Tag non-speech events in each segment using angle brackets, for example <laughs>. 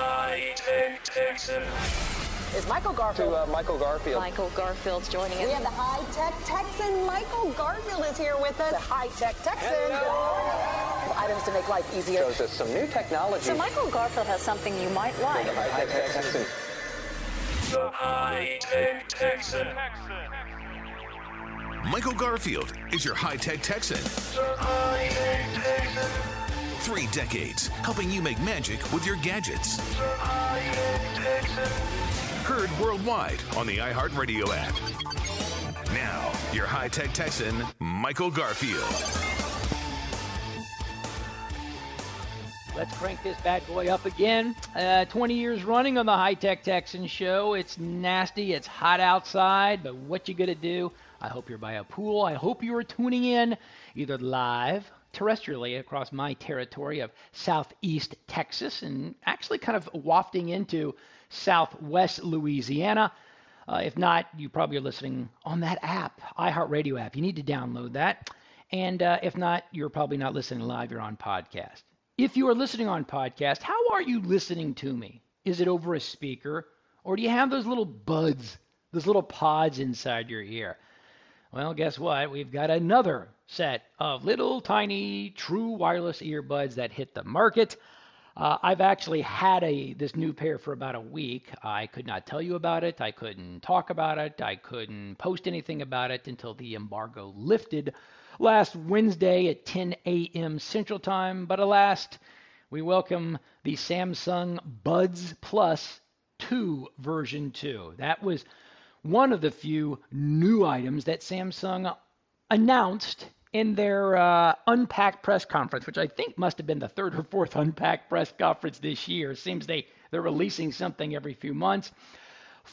High Tech Texan. Is Michael Garfield? To uh, Michael Garfield. Michael Garfield's joining us. we have the high tech Texan. Michael Garfield is here with us. The high tech Texan. Items to make life easier. Shows us some new technology. So Michael Garfield has something you might like. The high tech Texan. The High Tech Texan. Michael Garfield is your high tech Texan. The High Tech Texan. Three decades helping you make magic with your gadgets. Heard worldwide on the iHeartRadio app. Now, your high tech Texan, Michael Garfield. Let's crank this bad boy up again. Uh, 20 years running on the High Tech Texan Show. It's nasty, it's hot outside, but what you gonna do? I hope you're by a pool. I hope you are tuning in either live, terrestrially across my territory of southeast Texas, and actually kind of wafting into southwest Louisiana. Uh, if not, you probably are listening on that app, iHeartRadio app. You need to download that. And uh, if not, you're probably not listening live. You're on podcast. If you are listening on podcast, how are you listening to me? Is it over a speaker, or do you have those little buds, those little pods inside your ear? Well, guess what? We've got another set of little tiny true wireless earbuds that hit the market. Uh, I've actually had a this new pair for about a week. I could not tell you about it. I couldn't talk about it. I couldn't post anything about it until the embargo lifted last Wednesday at 10 a.m. Central Time. But alas, we welcome the Samsung Buds Plus 2 version 2. That was one of the few new items that Samsung announced in their uh, Unpacked press conference, which I think must have been the third or fourth <laughs> Unpacked press conference this year. Seems they, they're releasing something every few months.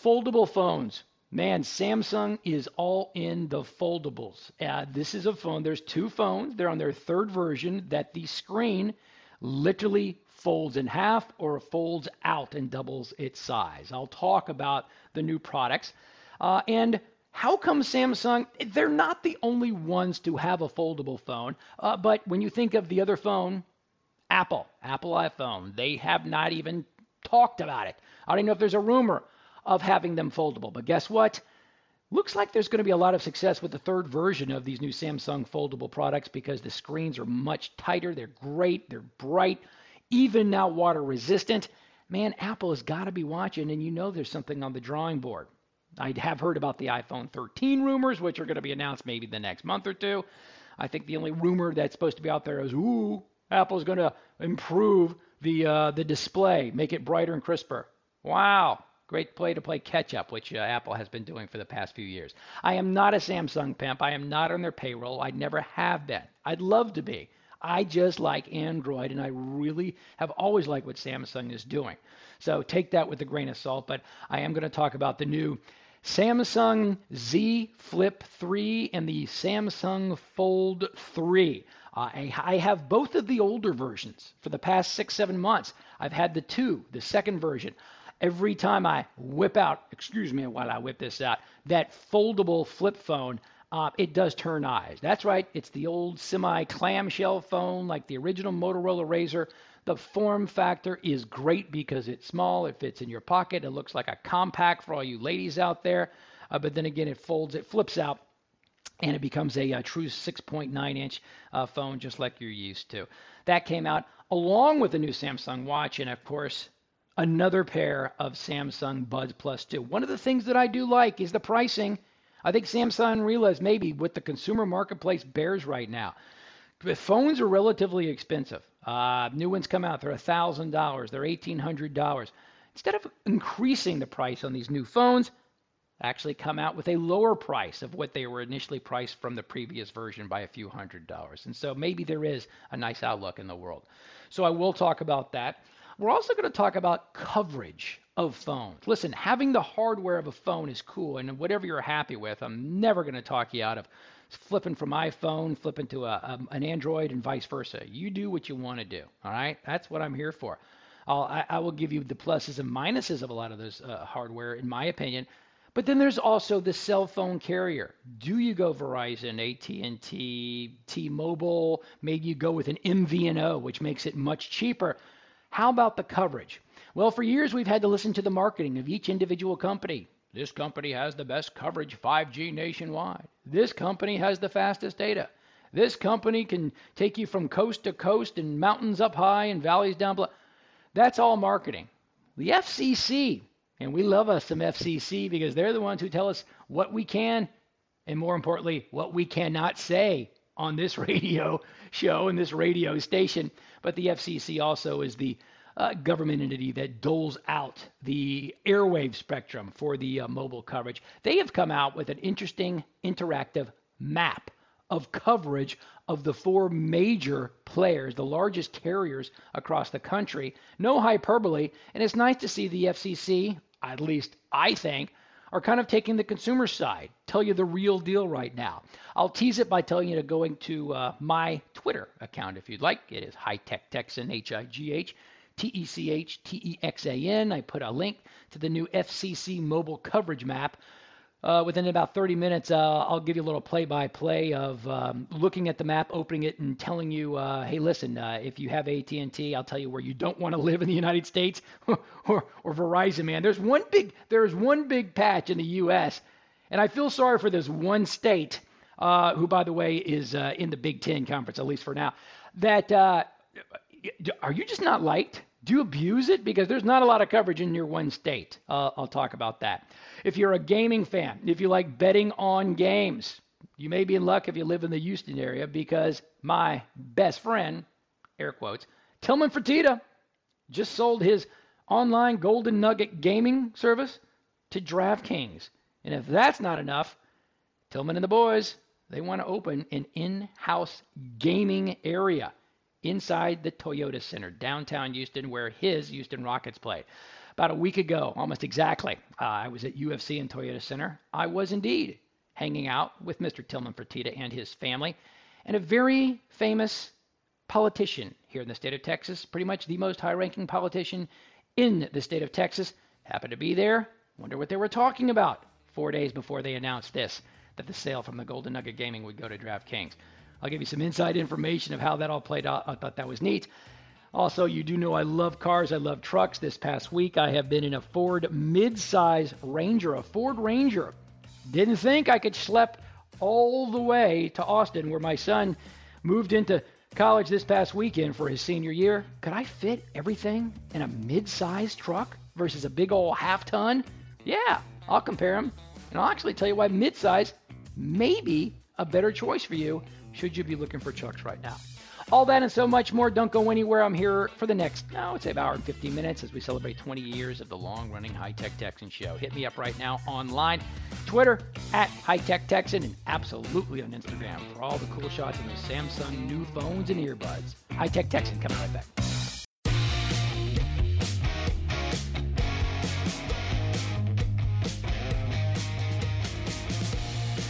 Foldable phones. Man, Samsung is all in the foldables. Uh, this is a phone. There's two phones. They're on their third version that the screen literally folds in half or folds out and doubles its size. I'll talk about the new products. Uh, and how come Samsung, they're not the only ones to have a foldable phone, uh, but when you think of the other phone, Apple, Apple iPhone, they have not even talked about it. I don't know if there's a rumor of having them foldable, but guess what? Looks like there's going to be a lot of success with the third version of these new Samsung foldable products because the screens are much tighter, they're great, they're bright, even now water resistant. Man, Apple has got to be watching, and you know there's something on the drawing board. I have heard about the iPhone 13 rumors, which are going to be announced maybe the next month or two. I think the only rumor that's supposed to be out there is, ooh, Apple's going to improve the uh, the display, make it brighter and crisper. Wow, great play to play catch up, which uh, Apple has been doing for the past few years. I am not a Samsung pimp. I am not on their payroll. I never have been. I'd love to be. I just like Android, and I really have always liked what Samsung is doing. So take that with a grain of salt. But I am going to talk about the new Samsung Z Flip 3 and the Samsung Fold 3. Uh, I, have both of the older versions for the past six, seven months. I've had the two, the second version. Every time I whip out, excuse me while I whip this out, that foldable flip phone, uh, it does turn eyes. That's right, it's the old semi clamshell phone like the original Motorola Razr. The form factor is great because it's small, it fits in your pocket, it looks like a compact for all you ladies out there. Uh, but then again, it folds, it flips out, and it becomes a, a true 6.9 inch uh, phone just like you're used to. That came out along with the new Samsung Watch, and of course, another pair of Samsung Buds Plus 2. One of the things that I do like is the pricing. I think Samsung realized maybe what the consumer marketplace bears right now. The phones are relatively expensive. Uh, new ones come out, they're $1,000, they're $1,800. Instead of increasing the price on these new phones, actually come out with a lower price of what they were initially priced from the previous version by a few hundred dollars. And so maybe there is a nice outlook in the world. So I will talk about that. We're also going to talk about coverage of phones. Listen, having the hardware of a phone is cool, and whatever you're happy with, I'm never going to talk you out of flipping from iPhone, flipping to a, a, an Android, and vice versa. You do what you want to do. All right, that's what I'm here for. I'll, I, I will give you the pluses and minuses of a lot of this uh, hardware, in my opinion. But then there's also the cell phone carrier. Do you go Verizon, AT&T, T-Mobile? Maybe you go with an MVNO, which makes it much cheaper. How about the coverage? Well, for years we've had to listen to the marketing of each individual company. This company has the best coverage 5G nationwide. This company has the fastest data. This company can take you from coast to coast and mountains up high and valleys down below. That's all marketing. The FCC, and we love us some FCC because they're the ones who tell us what we can and more importantly, what we cannot say on this <laughs> radio show and this radio station. But the FCC also is the uh, government entity that doles out the airwave spectrum for the uh, mobile coverage. They have come out with an interesting interactive map of coverage of the four major players, the largest carriers across the country. No hyperbole, and it's nice to see the FCC, at least I think, are kind of taking the consumer side, tell you the real deal right now. I'll tease it by telling you to going to uh, my Twitter account if you'd like. It is High Tech Texan, H I G H T E C H T E X A N. I put a link to the new FCC mobile coverage map. Uh, within about 30 minutes, uh, I'll give you a little play-by-play of um, looking at the map, opening it, and telling you, uh, hey, listen, uh, if you have AT&T, I'll tell you where you don't want to live in the United States, <laughs> or, or Verizon. Man, there's one big, there's one big patch in the U.S., and I feel sorry for this one state, uh, who, by the way, is uh, in the Big Ten conference, at least for now. That are you just not liked? Do you abuse it? Because there's not a lot of coverage in your one state. Uh, I'll talk about that. If you're a gaming fan, if you like betting on games, you may be in luck if you live in the Houston area because my best friend, air quotes, Tillman Fertitta, just sold his online Golden Nugget gaming service to DraftKings. And if that's not enough, Tillman and the boys, they want to open an in house gaming area inside the Toyota Center, downtown Houston, where his Houston Rockets play. About a week ago, almost exactly, uh, I was at UFC and Toyota Center. I was indeed hanging out with Mr. Tillman Fertitta and his family, and a very famous politician here in the state of Texas, pretty much the most high ranking politician in the state of Texas, happened to be there. Wonder what they were talking about four days before they announced this that the sale from the Golden Nugget Gaming would go to DraftKings. I'll give you some inside information of how that all played out. I thought that was neat. Also, you do know I love cars. I love trucks. This past week, I have been in a Ford midsize Ranger, a Ford Ranger. Didn't think I could schlep all the way to Austin, where my son moved into college this past weekend for his senior year. Could I fit everything in a mid-size truck versus a big old half ton? Yeah, I'll compare them. And I'll actually tell you why mid-size may be a better choice for you should you be looking for trucks right now. All that and so much more. Don't go anywhere. I'm here for the next, I would say, about hour and 15 minutes as we celebrate 20 years of the long running High Tech Texan show. Hit me up right now online, Twitter at High Tech Texan, and absolutely on Instagram for all the cool shots of the Samsung new phones and earbuds. High Tech Texan coming right back.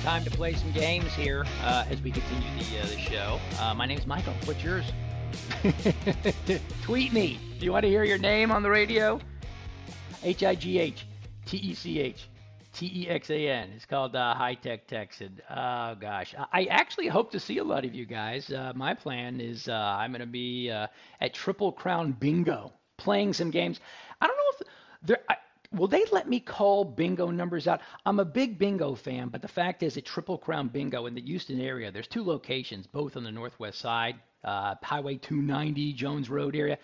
Time to play some games here uh, as we continue the, uh, the show. Uh, my name's Michael. What's yours? <laughs> Tweet me. Do you want to hear your name on the radio? H I G H T E C H T E X A N. It's called uh, High Tech Texan. Oh, gosh. I actually hope to see a lot of you guys. Uh, my plan is uh, I'm going to be at Triple Crown Bingo playing some games. I don't know if there. I, will they let me call bingo numbers out? I'm a big bingo fan, but the fact is, at Triple Crown Bingo in the Houston area, there's two locations, both on the northwest side, uh, Highway 290, Jones Road area.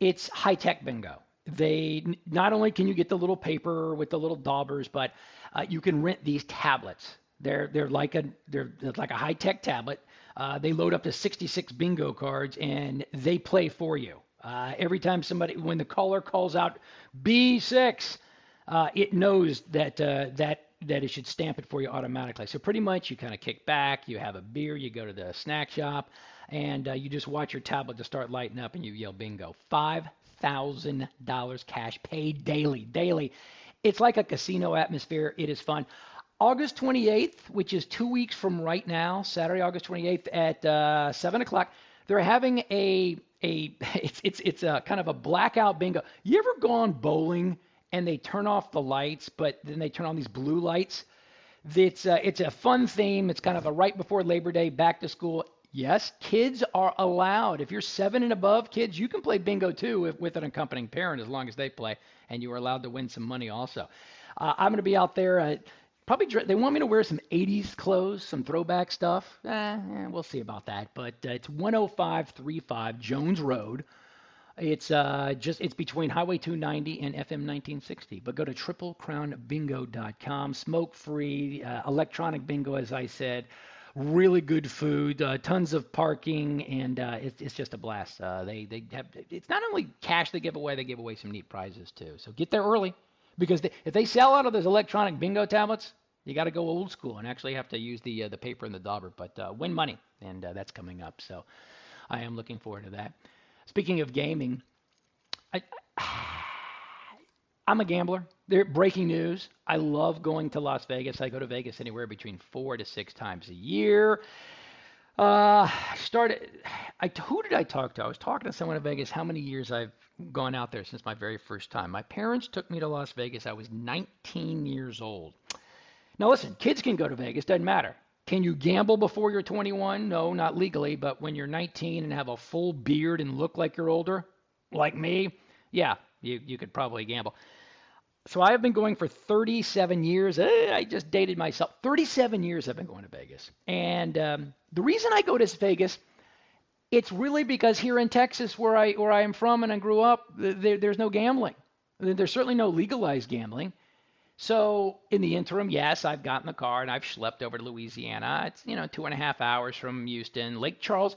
It's high tech bingo. They not only can you get the little paper with the little daubers, but uh, you can rent these tablets. They're they're like a they're, they're like a high tech tablet. Uh, they load up to 66 bingo cards and they play for you. Uh, every time somebody, when the caller calls out B6, uh, it knows that uh, that that it should stamp it for you automatically. So pretty much, you kind of kick back, you have a beer, you go to the snack shop, and uh, you just watch your tablet to start lighting up, and you yell bingo. Five thousand dollars cash paid daily, daily. It's like a casino atmosphere. It is fun. August 28th, which is two weeks from right now, Saturday, August 28th at uh, 7 o'clock, they're having a a <laughs> it's it's it's a kind of a blackout bingo. You ever gone bowling and they turn off the lights, but then they turn on these blue lights? It's a, it's a fun theme. It's kind of a right before Labor Day, back to school. Yes, kids are allowed. If you're seven and above, kids, you can play bingo too if, with an accompanying parent as long as they play, and you are allowed to win some money also. Uh, I'm going to be out there. Uh, probably they want me to wear some 80s clothes, some throwback stuff. Eh, eh, we'll see about that. But uh, it's 10535 Jones Road. It's uh, just it's between Highway 290 and FM 1960. But go to triplecrownbingo.com. Smoke free, uh, electronic bingo, as I said. Really good food, uh, tons of parking, and uh, it's, it's just a blast. Uh, they they have it's not only cash they give away, they give away some neat prizes too. So get there early because they, if they sell out of those electronic bingo tablets, you got to go old school and actually have to use the uh, the paper and the dauber. But uh, win money, and uh, that's coming up. So I am looking forward to that. Speaking of gaming, I, I'm a gambler. There, breaking news. I love going to Las Vegas. I go to Vegas anywhere between four to six times a year. Uh, started. I who did I talk to? I was talking to someone in Vegas. How many years I've gone out there since my very first time? My parents took me to Las Vegas. I was 19 years old. Now listen, kids can go to Vegas. Doesn't matter. Can you gamble before you're 21? No, not legally. But when you're 19 and have a full beard and look like you're older, like me, yeah, you you could probably gamble. So I have been going for 37 years. Eh, I just dated myself. 37 years I've been going to Vegas. And um, the reason I go to Vegas, it's really because here in Texas, where I where I am from and I grew up, there, there's no gambling. There's certainly no legalized gambling. So in the interim, yes, I've gotten the car and I've schlepped over to Louisiana. It's you know two and a half hours from Houston, Lake Charles.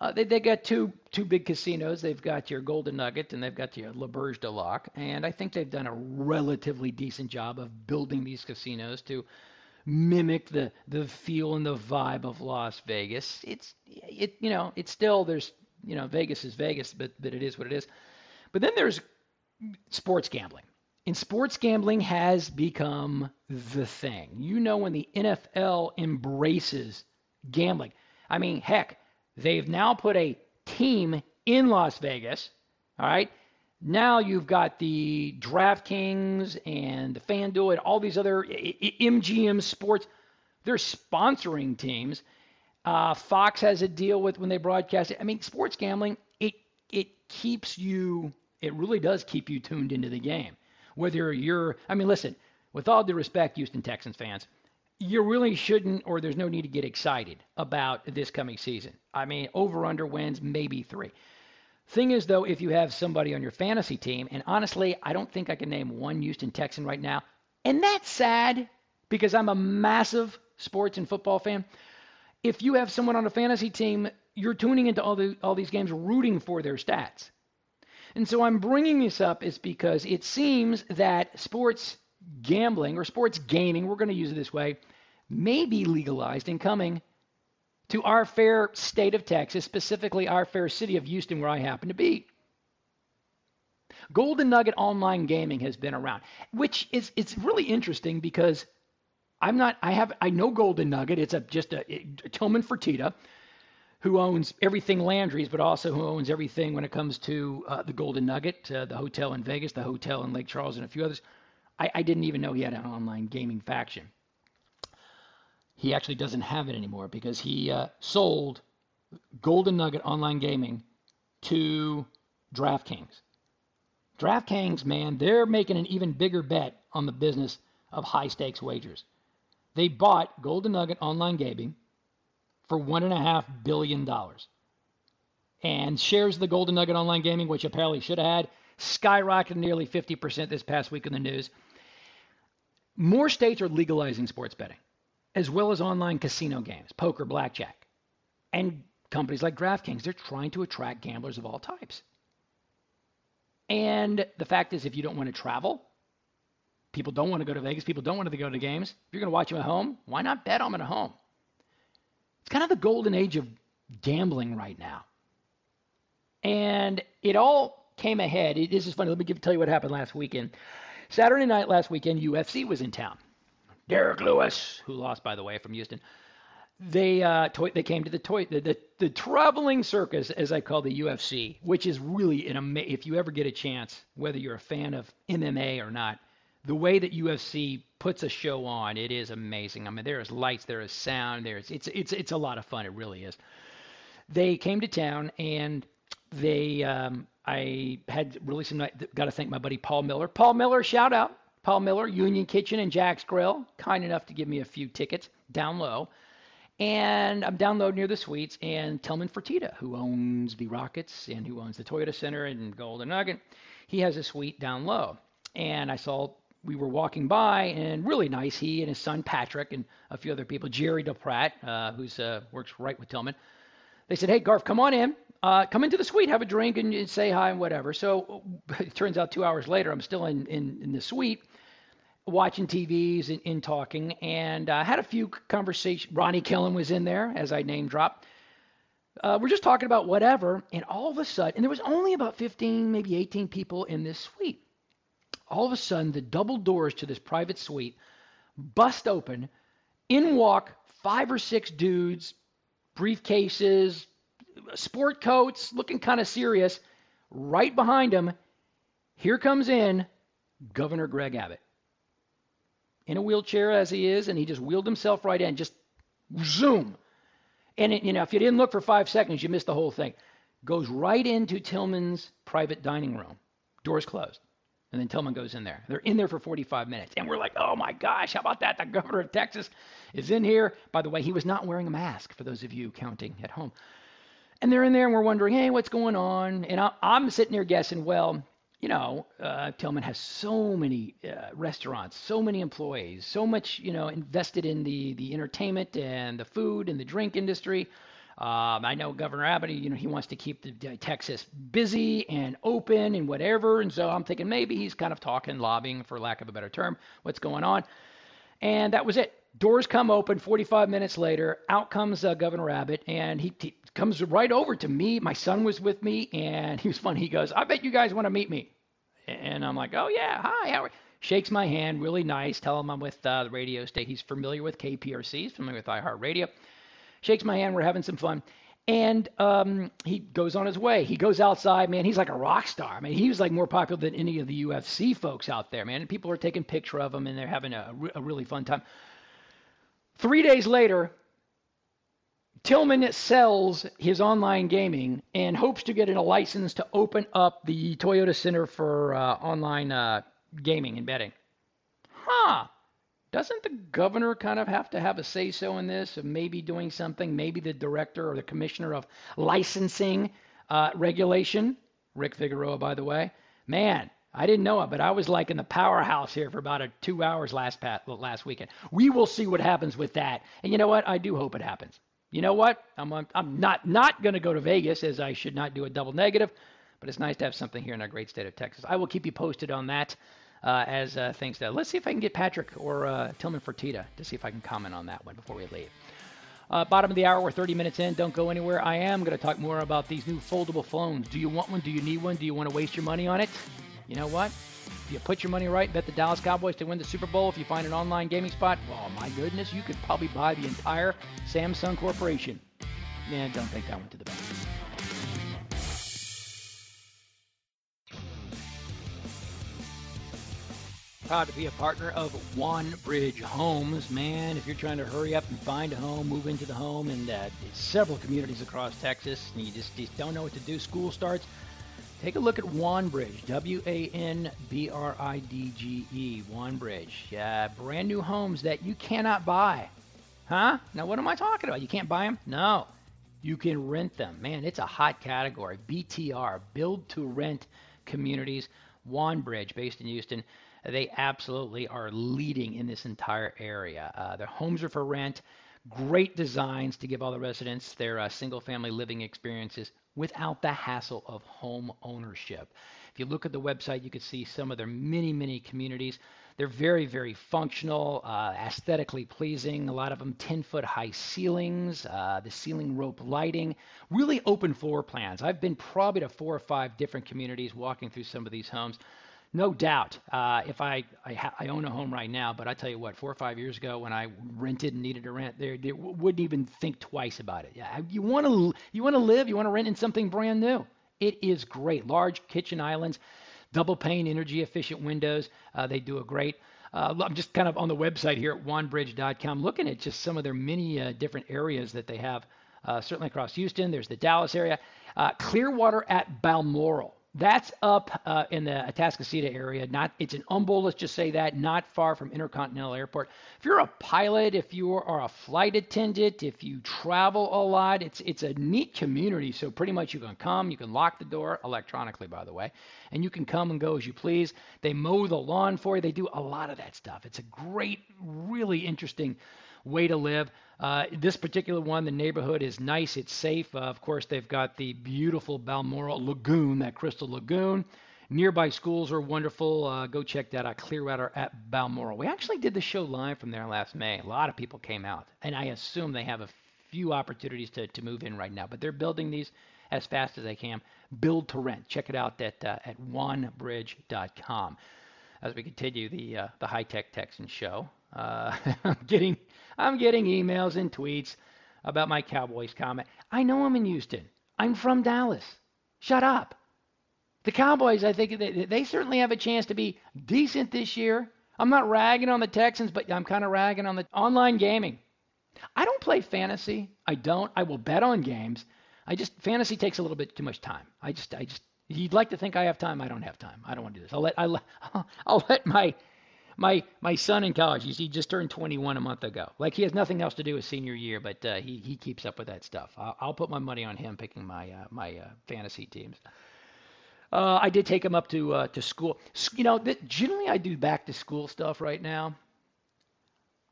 Uh, they they got two two big casinos. They've got your Golden Nugget and they've got your L'Auberge du Lac, and I think they've done a relatively decent job of building these casinos to mimic the the feel and the vibe of Las Vegas. It's it you know it's still there's you know Vegas is Vegas, but but it is what it is. But then there's sports gambling. And sports gambling has become the thing. You know when the NFL embraces gambling. I mean, heck, They've now put a team in Las Vegas. All right. Now you've got the DraftKings and the FanDuel and all these other MGM sports. They're sponsoring teams. Uh, Fox has a deal with when they broadcast it. I mean, sports gambling, it it keeps you, it really does keep you tuned into the game. Whether you're, I mean, listen, with all due respect, Houston Texans fans, you really shouldn't, or there's no need to get excited about this coming season. I mean, over under wins, maybe three. Thing is, though, if you have somebody on your fantasy team, and honestly, I don't think I can name one Houston Texan right now, and that's sad because I'm a massive sports and football fan. If you have someone on a fantasy team, you're tuning into all the all these games, rooting for their stats. And so I'm bringing this up is because it seems that sports gambling or sports gaming, we're going to use it this way, may be legalized and coming to our fair state of Texas, specifically our fair city of Houston, where I happen to be. Golden Nugget online gaming has been around, which is it's really interesting because I'm not I have I know Golden Nugget. It's a just a, a Tillman Fertitta who owns everything Landry's, but also who owns everything when it comes to uh, the Golden Nugget, uh, the hotel in Vegas, the hotel in Lake Charles, and a few others. I, I didn't even know he had an online gaming faction. He actually doesn't have it anymore because he uh, sold Golden Nugget Online Gaming to DraftKings. DraftKings, man, they're making an even bigger bet on the business of high stakes wagers. They bought Golden Nugget Online Gaming for $1.5 billion. And shares of the Golden Nugget Online Gaming, which apparently should have had, skyrocketed nearly 50% this past week in the news. More states are legalizing sports betting as well as online casino games, poker, blackjack. And companies like DraftKings, they're trying to attract gamblers of all types. And the fact is, if you don't want to travel, people don't want to go to Vegas, people don't want to go to games. If you're going to watch them at home, why not bet on them at home? It's kind of the golden age of gambling right now. And it all came ahead. This is funny. Let me give, tell you what happened last weekend. Saturday night last weekend, UFC was in town. Derrick Lewis, who lost by the way from Houston, they uh, toy, they came to the toy the, the, the traveling circus as I call the UFC, which is really an ama- if you ever get a chance, whether you're a fan of MMA or not, the way that UFC puts a show on, it is amazing. I mean, there is lights, there is sound, there's it's it's it's a lot of fun. It really is. they came to town and they um, I had really some got to thank my buddy Paul Miller. Paul Miller, shout out. Paul Miller, Union Kitchen and Jack's Grill, kind enough to give me a few tickets down low. And I'm down low near the suites, and Tillman Fertitta, who owns the Rockets and who owns the Toyota Center and Golden Nugget, he has a suite down low. And I saw we were walking by, and really nice. He and his son Patrick and a few other people, Jerry DePratt, uh, who's uh, works right with Tillman. They said, "Hey, Garf, come on in. Uh, come into the suite, have a drink, and, say hi and whatever." So <laughs> it turns out two hours later, I'm still in in, in the suite watching TVs and, and talking, and I uh, had a few conversations. Ronnie Killen was in there, as I name dropped. Uh, we're just talking about whatever, and all of a sudden, and there was only about 15, maybe 18 people in this suite. All of a sudden, the double doors to this private suite bust open. In walk five or six dudes, briefcases, sport coats, looking kind of serious. Right behind him, here comes in Governor Greg Abbott in a wheelchair as he is, and he just wheeled himself right in, just zoom. And it, you know, if you didn't look for five seconds, you missed the whole thing. Goes right into Tillman's private dining room. Doors closed. And then Tillman goes in there. They're in there for 45 minutes. And we're like, oh my gosh, how about that? The governor of Texas is in here. By the way, he was not wearing a mask, for those of you counting at home. And they're in there and we're wondering, hey, what's going on? And I'm sitting there guessing, well, you know, uh, Tillman has so many uh, restaurants, so many employees, so much, you know, invested in the the entertainment and the food and the drink industry. Um, I know Governor Abbott, you know, he wants to keep the, Texas busy and open and whatever. And so I'm thinking maybe he's kind of talking, lobbying, for lack of a better term, what's going on. And that was it. Doors come open. 45 minutes later, out comes uh, Governor Abbott, and he, he comes right over to me. My son was with me, and he was funny. He goes, "I bet you guys want to meet me." And I'm like, "Oh yeah, hi, how are?" Shakes my hand, really nice. Tell him I'm with uh, the radio state. He's familiar with KPRC. He's familiar with iHeartRadio. Shakes my hand. We're having some fun. And um, he goes on his way. He goes outside, man. He's like a rock star. I mean, he was like more popular than any of the UFC folks out there, man. And people are taking picture of him, and they're having a, a really fun time. Three days later, Tillman sells his online gaming and hopes to get a license to open up the Toyota Center for uh, online uh, gaming and betting. Huh. Doesn't the governor kind of have to have a say so in this of maybe doing something? Maybe the director or the commissioner of licensing uh, regulation, Rick Figueroa, by the way. Man, I didn't know it, but I was like in the powerhouse here for about a two hours last pat, last weekend. We will see what happens with that. And you know what? I do hope it happens. You know what? I'm I'm not not going to go to Vegas as I should not do a double negative, but it's nice to have something here in our great state of Texas. I will keep you posted on that uh, as uh, things go. Let's see if I can get Patrick or uh, Tillman Fertitta to see if I can comment on that one before we leave. Uh, bottom of the hour, we're 30 minutes in. Don't go anywhere. I am going to talk more about these new foldable phones. Do you want one? Do you need one? Do you want to waste your money on it? You know what? If you put your money right, bet the Dallas Cowboys to win the Super Bowl. If you find an online gaming spot, oh my goodness, you could probably buy the entire Samsung Corporation. Man, don't take that one to the bank. Proud to be a partner of One Bridge Homes. Man, if you're trying to hurry up and find a home, move into the home, and uh, several communities across Texas, and you just, just don't know what to do, school starts Take a look at Wanbridge, W A N B R I D G E, Wanbridge. Yeah, brand new homes that you cannot buy. Huh? Now, what am I talking about? You can't buy them? No. You can rent them. Man, it's a hot category. BTR, build to rent communities. Wanbridge, based in Houston, they absolutely are leading in this entire area. Uh, their homes are for rent. Great designs to give all the residents their uh, single family living experiences without the hassle of home ownership. If you look at the website, you can see some of their many, many communities. They're very, very functional, uh, aesthetically pleasing. A lot of them 10 foot high ceilings, uh, the ceiling rope lighting, really open floor plans. I've been probably to four or five different communities walking through some of these homes no doubt, uh, if I I, ha- I, own a home right now, but I tell you what, four or five years ago when I rented and needed to rent, they, they wouldn't even think twice about it. Yeah, you want to you want to live, you want to rent in something brand new. It is great. Large kitchen islands, double pane, energy efficient windows. Uh, they do a great. Uh, I'm just kind of on the website here at wanbridge.com looking at just some of their many uh, different areas that they have uh, certainly across Houston. There's the Dallas area. Uh, Clearwater at Balmoral. That's up uh, in the Atascocita area. Not it's an Humble, let's just say that, not far from Intercontinental Airport. If you're a pilot, if you are a flight attendant, if you travel a lot, it's it's a neat community. So pretty much you can come, you can lock the door electronically, by the way, and you can come and go as you please. They mow the lawn for you. They do a lot of that stuff. It's a great, really interesting way to live. Uh, this particular one, the neighborhood is nice, it's safe. Uh, of course, they've got the beautiful Balmoral Lagoon, that crystal lagoon. Nearby schools are wonderful. Uh, go check that out, Clearwater at Balmoral. We actually did the show live from there last May. A lot of people came out, and I assume they have a few opportunities to, to move in right now, but they're building these as fast as they can. Build to rent. Check it out at, uh, at wanbridge.com. As we continue the, uh, the high tech Texan show, uh, <laughs> I'm getting I'm getting emails and tweets about my Cowboys comment. I know I'm in Houston. I'm from Dallas. Shut up. The Cowboys, I think they, they certainly have a chance to be decent this year. I'm not ragging on the Texans, but I'm kind of ragging on the online gaming. I don't play fantasy. I don't. I will bet on games. I just fantasy takes a little bit too much time. I just I just you'd like to think I have time. I don't have time. I don't want to do this. I'll let I'll, <laughs> I'll let my my my son in college. He just turned 21 a month ago. Like he has nothing else to do his senior year, but uh, he he keeps up with that stuff. I'll, I'll put my money on him picking my uh, my uh, fantasy teams. Uh, I did take him up to uh, to school. You know, that generally I do back to school stuff right now.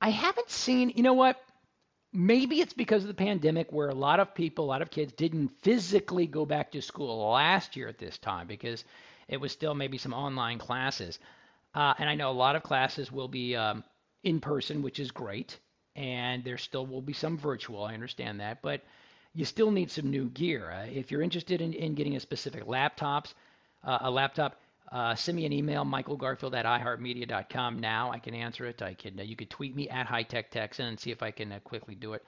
I haven't seen. You know what? Maybe it's because of the pandemic, where a lot of people, a lot of kids, didn't physically go back to school last year at this time because it was still maybe some online classes. Uh, and I know a lot of classes will be um, in person, which is great, and there still will be some virtual. I understand that, but you still need some new gear. Uh, if you're interested in, in getting a specific laptops, uh, a laptop, uh, send me an email, michaelgarfield at iheartmedia.com. Now I can answer it. I can. You could tweet me at High Tech Texan and see if I can uh, quickly do it.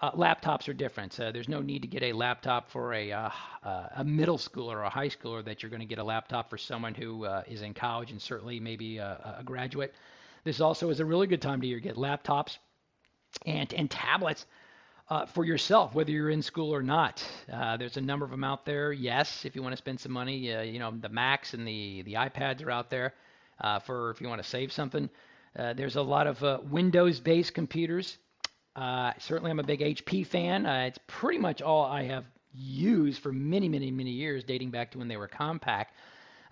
Uh, laptops are different. So there's no need to get a laptop for a uh, uh, a middle schooler or a high schooler. That you're going to get a laptop for someone who uh, is in college and certainly maybe a, a graduate. This also is a really good time to year get laptops and and tablets uh, for yourself, whether you're in school or not. Uh, there's a number of them out there. Yes, if you want to spend some money, uh, you know the Macs and the the iPads are out there uh, for if you want to save something. Uh, there's a lot of uh, Windows-based computers uh, certainly, I'm a big HP fan. Uh, it's pretty much all I have used for many, many, many years, dating back to when they were Compaq.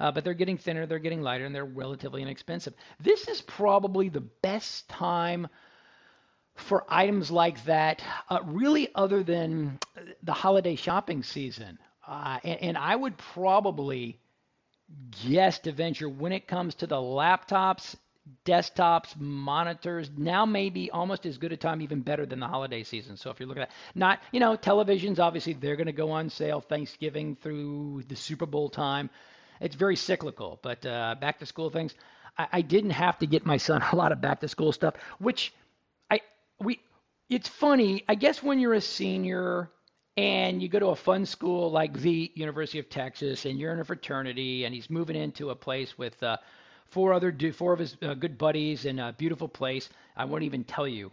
Uh, but they're getting thinner, they're getting lighter, and they're relatively inexpensive. This is probably the best time for items like that, uh, really, other than the holiday shopping season. Uh, and, and I would probably guess to venture when it comes to the laptops desktops, monitors, now maybe almost as good a time, even better than the holiday season. So if you're looking at not, you know, televisions, obviously they're going to go on sale Thanksgiving through the Super Bowl time. It's very cyclical, but uh, back to school things, I, I didn't have to get my son <laughs> a lot of back to school stuff, which I we. It's funny, I guess when you're a senior and you go to a fun school like the University of Texas, and you're in a fraternity, and he's moving into a place with uh, four other four of his uh, good buddies in a beautiful place. I won't even tell you.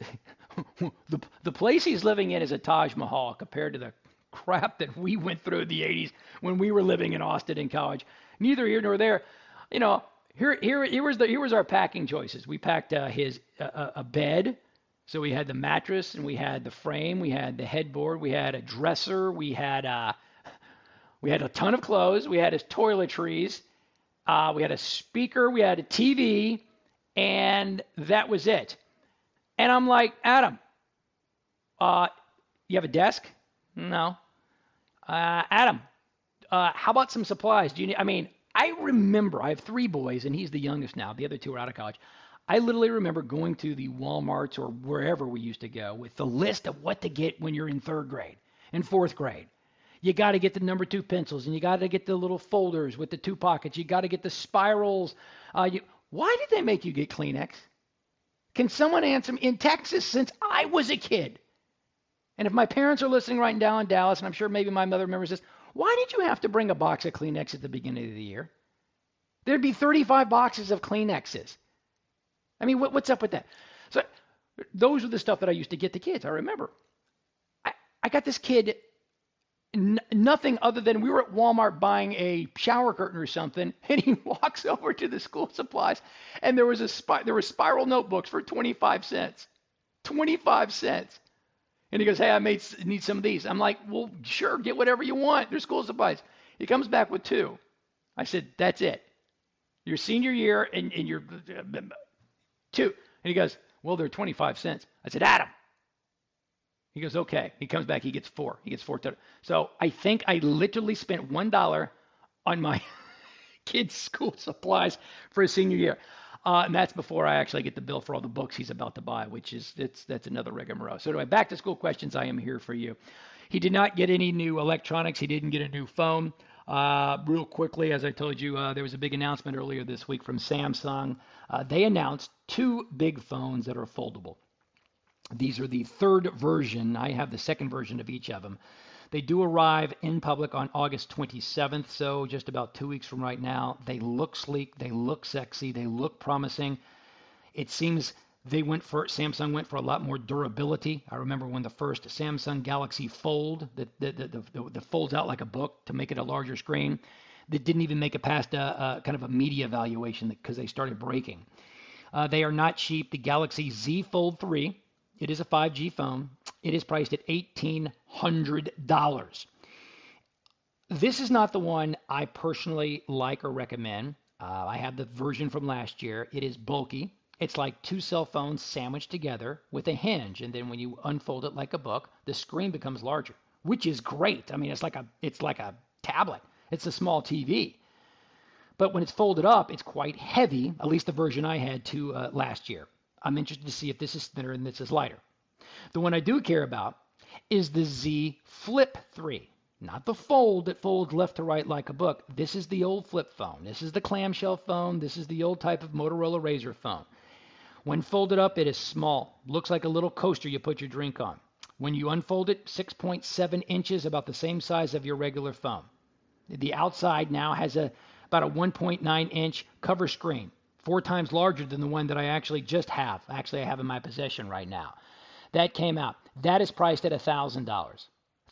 <laughs> the the place he's living in is a Taj Mahal compared to the crap that we went through in the 80s when we were living in Austin in college. Neither here nor there. You know, here here here was the here was our packing choices. We packed uh, his uh, a bed. So we had the mattress and we had the frame, we had the headboard, we had a dresser, we had uh, we had a ton of clothes, we had his toiletries, uh, we had a speaker, we had a TV, and that was it. And I'm like, Adam, uh, you have a desk? No. Uh, Adam, uh, how about some supplies? Do you need? I mean, I remember I have three boys, and he's the youngest now. The other two are out of college. I literally remember going to the Walmarts or wherever we used to go with the list of what to get when you're in third grade and fourth grade. You got to get the number two pencils, and you got to get the little folders with the two pockets. You got to get the spirals. Uh, you, why did they make you get Kleenex? Can someone answer me? In Texas, since I was a kid, and if my parents are listening right now in Dallas, and I'm sure maybe my mother remembers this, why did you have to bring a box of Kleenex at the beginning of the year? There'd be 35 boxes of Kleenexes. I mean, what, what's up with that? So those are the stuff that I used to get the kids. I remember. I got this kid n- nothing other than we were at Walmart buying a shower curtain or something, <laughs> and he walks over to the school supplies, and there was a spi- there were spiral notebooks for 25 cents, 25 cents, and he goes, "Hey, I made need some of these." I'm like, "Well, sure, get whatever you want. They're school supplies." He comes back with two. I said, "That's it. Your senior year and, and your uh, two." And he goes, "Well, they're 25 cents." I said, "Adam." He goes, okay. He comes back. He gets four. He gets four. So I think I literally spent one dollar on my <laughs> kid's school supplies for his senior year, uh, and that's before I actually get the bill for all the books he's about to buy, which is it's that's another rigmarole. So anyway, back to school questions. I am here for you. He did not get any new electronics. He didn't get a new phone. Uh, real quickly, as I told you, uh, there was a big announcement earlier this week from Samsung. Uh, they announced two big phones that are foldable. These are the third version. I have the second version of each of them. They do arrive in public on August 27th, so just about two weeks from right now. They look sleek, they look sexy, they look promising. It seems they went for Samsung went for a lot more durability. I remember when the first Samsung Galaxy Fold that that, that, that, that folds out like a book to make it a larger screen, that didn't even make it past a, a kind of a media evaluation because they started breaking. Uh, they are not cheap. The Galaxy Z Fold 3 it is a 5G phone. It is priced at $1,800. This is not the one I personally like or recommend. Uh, I have the version from last year. It is bulky. It's like two cell phones sandwiched together with a hinge, and then when you unfold it like a book, the screen becomes larger, which is great. I mean, it's like a it's like a tablet. It's a small TV. But when it's folded up, it's quite heavy. At least the version I had to uh, last year. I'm interested to see if this is thinner and this is lighter. The one I do care about is the Z Flip 3. Not the fold that folds left to right like a book. This is the old flip phone. This is the clamshell phone. This is the old type of Motorola Razr phone. When folded up, it is small. Looks like a little coaster you put your drink on. When you unfold it, 6.7 inches, about the same size of your regular phone. The outside now has a about a 1.9 inch cover screen four times larger than the one that I actually just have. Actually, I have in my possession right now. That came out. That is priced at $1,000.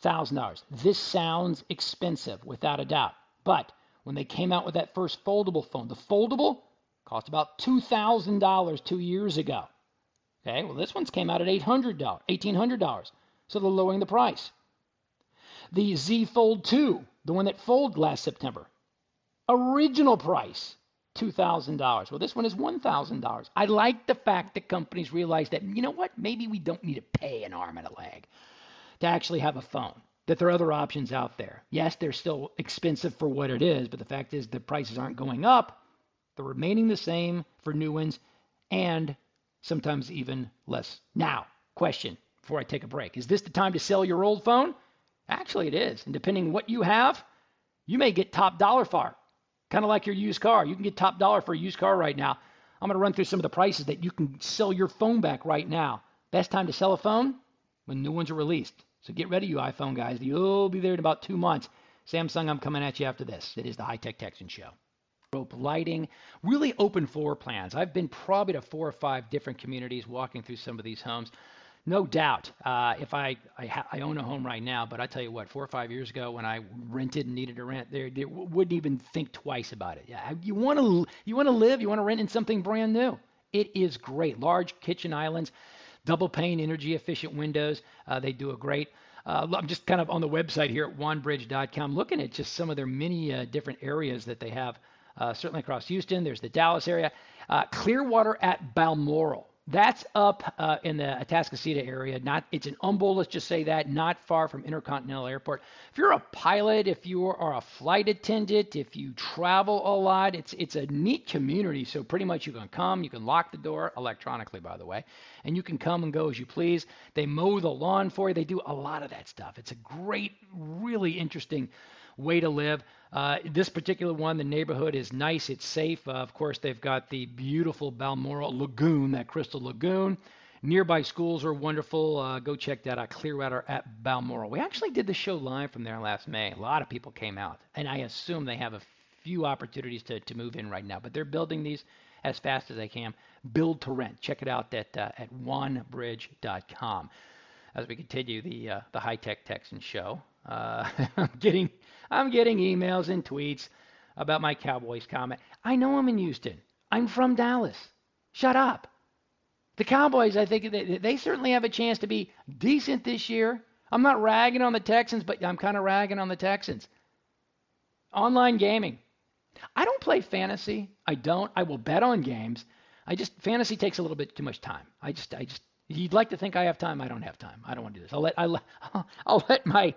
$1,000. This sounds expensive, without a doubt. But when they came out with that first foldable phone, the foldable cost about $2,000 two years ago. Okay, well, this one's came out at $800, $1,800. So they're lowering the price. The Z Fold 2, the one that folded last September, original price $2,000. Well, this one is $1,000. I like the fact that companies realize that, you know what, maybe we don't need to pay an arm and a leg to actually have a phone, that there are other options out there. Yes, they're still expensive for what it is, but the fact is the prices aren't going up. They're remaining the same for new ones and sometimes even less. Now, question before I take a break Is this the time to sell your old phone? Actually, it is. And depending what you have, you may get top dollar for it kind of like your used car. You can get top dollar for a used car right now. I'm going to run through some of the prices that you can sell your phone back right now. Best time to sell a phone? When new ones are released. So get ready, you iPhone guys. You'll be there in about two months. Samsung, I'm coming at you after this. It is the High Tech Texan Show. Rope lighting, really open floor plans. I've been probably to four or five different communities walking through some of these homes. No doubt, uh, if I I, ha- I, own a home right now, but I tell you what, four or five years ago when I rented and needed to rent, they, they wouldn't even think twice about it. Yeah, you want to you want to live, you want to rent in something brand new. It is great. Large kitchen islands, double pane, energy efficient windows. Uh, they do a great. Uh, I'm just kind of on the website here at wanbridge.com, looking at just some of their many uh, different areas that they have. Uh, certainly across Houston, there's the Dallas area, uh, Clearwater at Balmoral. That's up uh, in the Atascocita area. Not it's an Humble, let's just say that, not far from Intercontinental Airport. If you're a pilot, if you are a flight attendant, if you travel a lot, it's it's a neat community. So pretty much you can come, you can lock the door electronically, by the way, and you can come and go as you please. They mow the lawn for you. They do a lot of that stuff. It's a great, really interesting way to live. Uh, this particular one, the neighborhood is nice, it's safe. Uh, of course, they've got the beautiful Balmoral Lagoon, that crystal lagoon. Nearby schools are wonderful. Uh, go check that out, Clearwater at Balmoral. We actually did the show live from there last May. A lot of people came out, and I assume they have a few opportunities to, to move in right now, but they're building these as fast as they can. Build to rent. Check it out at, uh, at wanbridge.com. as we continue the uh, the high tech Texan show. Uh, <laughs> I'm getting I'm getting emails and tweets about my Cowboys comment. I know I'm in Houston. I'm from Dallas. Shut up. The Cowboys, I think they, they certainly have a chance to be decent this year. I'm not ragging on the Texans, but I'm kind of ragging on the Texans. Online gaming. I don't play fantasy. I don't. I will bet on games. I just fantasy takes a little bit too much time. I just I just you'd like to think I have time. I don't have time. I don't want to do this. I'll let I'll, <laughs> I'll let my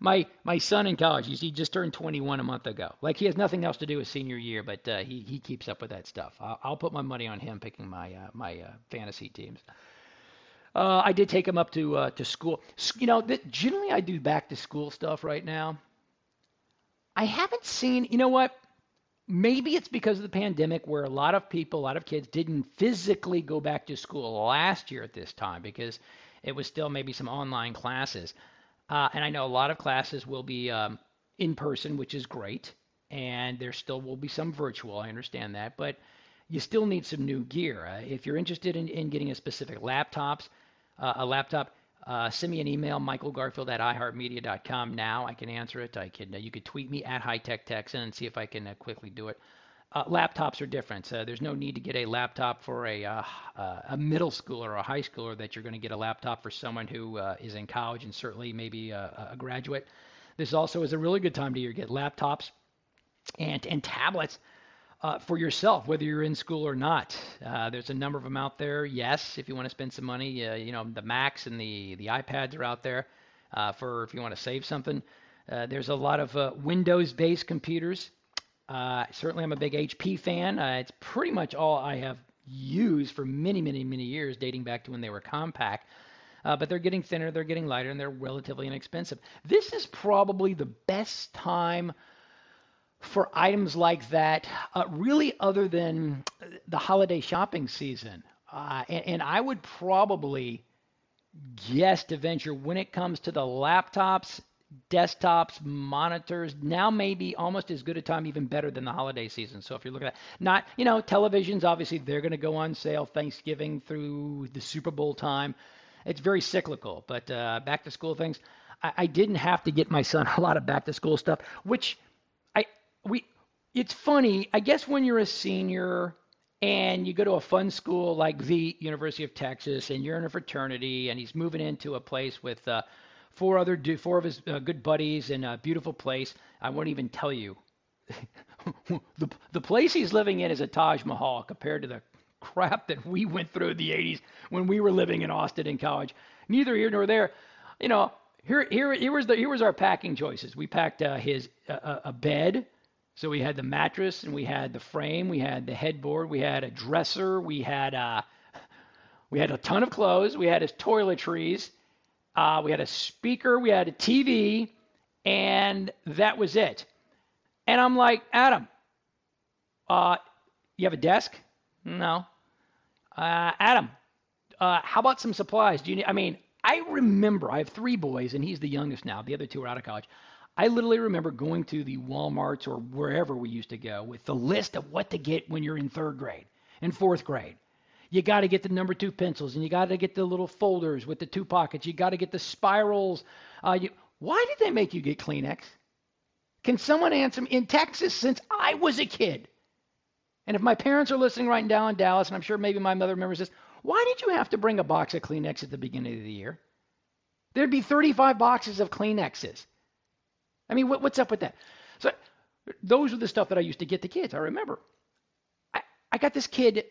my my son in college. He just turned 21 a month ago. Like he has nothing else to do with senior year, but uh, he he keeps up with that stuff. I'll, I'll put my money on him picking my uh, my uh, fantasy teams. Uh, I did take him up to uh, to school. You know, th- generally I do back to school stuff right now. I haven't seen. You know what? maybe it's because of the pandemic where a lot of people, a lot of kids didn't physically go back to school last year at this time because it was still maybe some online classes. Uh, and I know a lot of classes will be um, in person, which is great. And there still will be some virtual. I understand that. But you still need some new gear. Uh, if you're interested in, in getting a specific laptops, uh, a laptop, uh, send me an email, michaelgarfield at iheartmedia.com. Now I can answer it. I can. Uh, you could tweet me at High Tech Texan and see if I can uh, quickly do it. Uh, laptops are different. So there's no need to get a laptop for a uh, uh, a middle schooler or a high schooler. That you're going to get a laptop for someone who is in college and certainly maybe a, a graduate. This also is a really good time to get laptops and and tablets uh, for yourself, whether you're in school or not. Uh, there's a number of them out there. Yes, if you want to spend some money, uh, you know the Macs and the the iPads are out there uh, for if you want to save something. Uh, there's a lot of uh, Windows-based computers. Certainly, I'm a big HP fan. it's pretty much all I have used for many, many, many years, dating back to when they were Compaq. but they're getting thinner, they're getting lighter, and they're relatively inexpensive. This is probably the best time for items like that, uh, really, other than the holiday shopping season. Uh, and, and, I would probably guess to venture when it comes to the laptops, desktops, monitors, now maybe almost as good a time, even better than the holiday season. So if you're looking at not, you know, televisions, obviously they're going to go on sale Thanksgiving through the Super Bowl time. It's very cyclical, but uh, back to school things. I, I didn't have to get my son <laughs> a lot of back to school stuff, which I, we it's funny. I guess when you're a senior and you go to a fun school like the University of Texas, and you're in a fraternity, and he's moving into a place with uh, four other four of his uh, good buddies in a beautiful place. I won't even tell you. <laughs> the the place he's living in is a Taj Mahal compared to the crap that we went through in the 80s when we were living in Austin in college. Neither here nor there. You know, here here here was the here was our packing choices. We packed uh, his uh, a bed so we had the mattress and we had the frame, we had the headboard, we had a dresser, we had uh, we had a ton of clothes, we had his toiletries, uh, we had a speaker, we had a TV, and that was it. And I'm like, Adam, uh, you have a desk? No. Uh, Adam, uh, how about some supplies? Do you need? I mean, I remember I have three boys, and he's the youngest now. The other two are out of college. I literally remember going to the Walmarts or wherever we used to go with the list of what to get when you're in third grade and fourth grade. You got to get the number two pencils and you got to get the little folders with the two pockets. You got to get the spirals. Uh, you, why did they make you get Kleenex? Can someone answer me? In Texas, since I was a kid, and if my parents are listening right now in Dallas, and I'm sure maybe my mother remembers this, why did you have to bring a box of Kleenex at the beginning of the year? There'd be 35 boxes of Kleenexes. I mean, what, what's up with that? So those are the stuff that I used to get the kids. I remember. I, I got this kid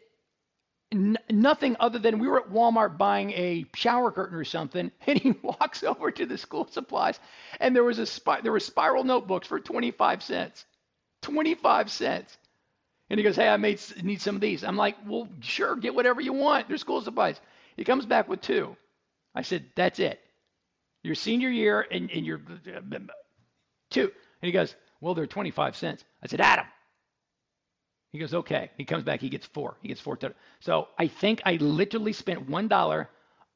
nothing other than we were at Walmart buying a shower curtain or something, <laughs> and he walks over to the school supplies, and there was a spi- there were spiral notebooks for 25 cents. 25 cents. And he goes, "Hey, I made need some of these." I'm like, "Well, sure, get whatever you want. They're school supplies." He comes back with two. I said, "That's it. Your senior year, and, and your uh, two. And he goes, Well, they're 25 cents. I said, Adam. He goes, Okay. He comes back, he gets four. He gets four. Total. So I think I literally spent $1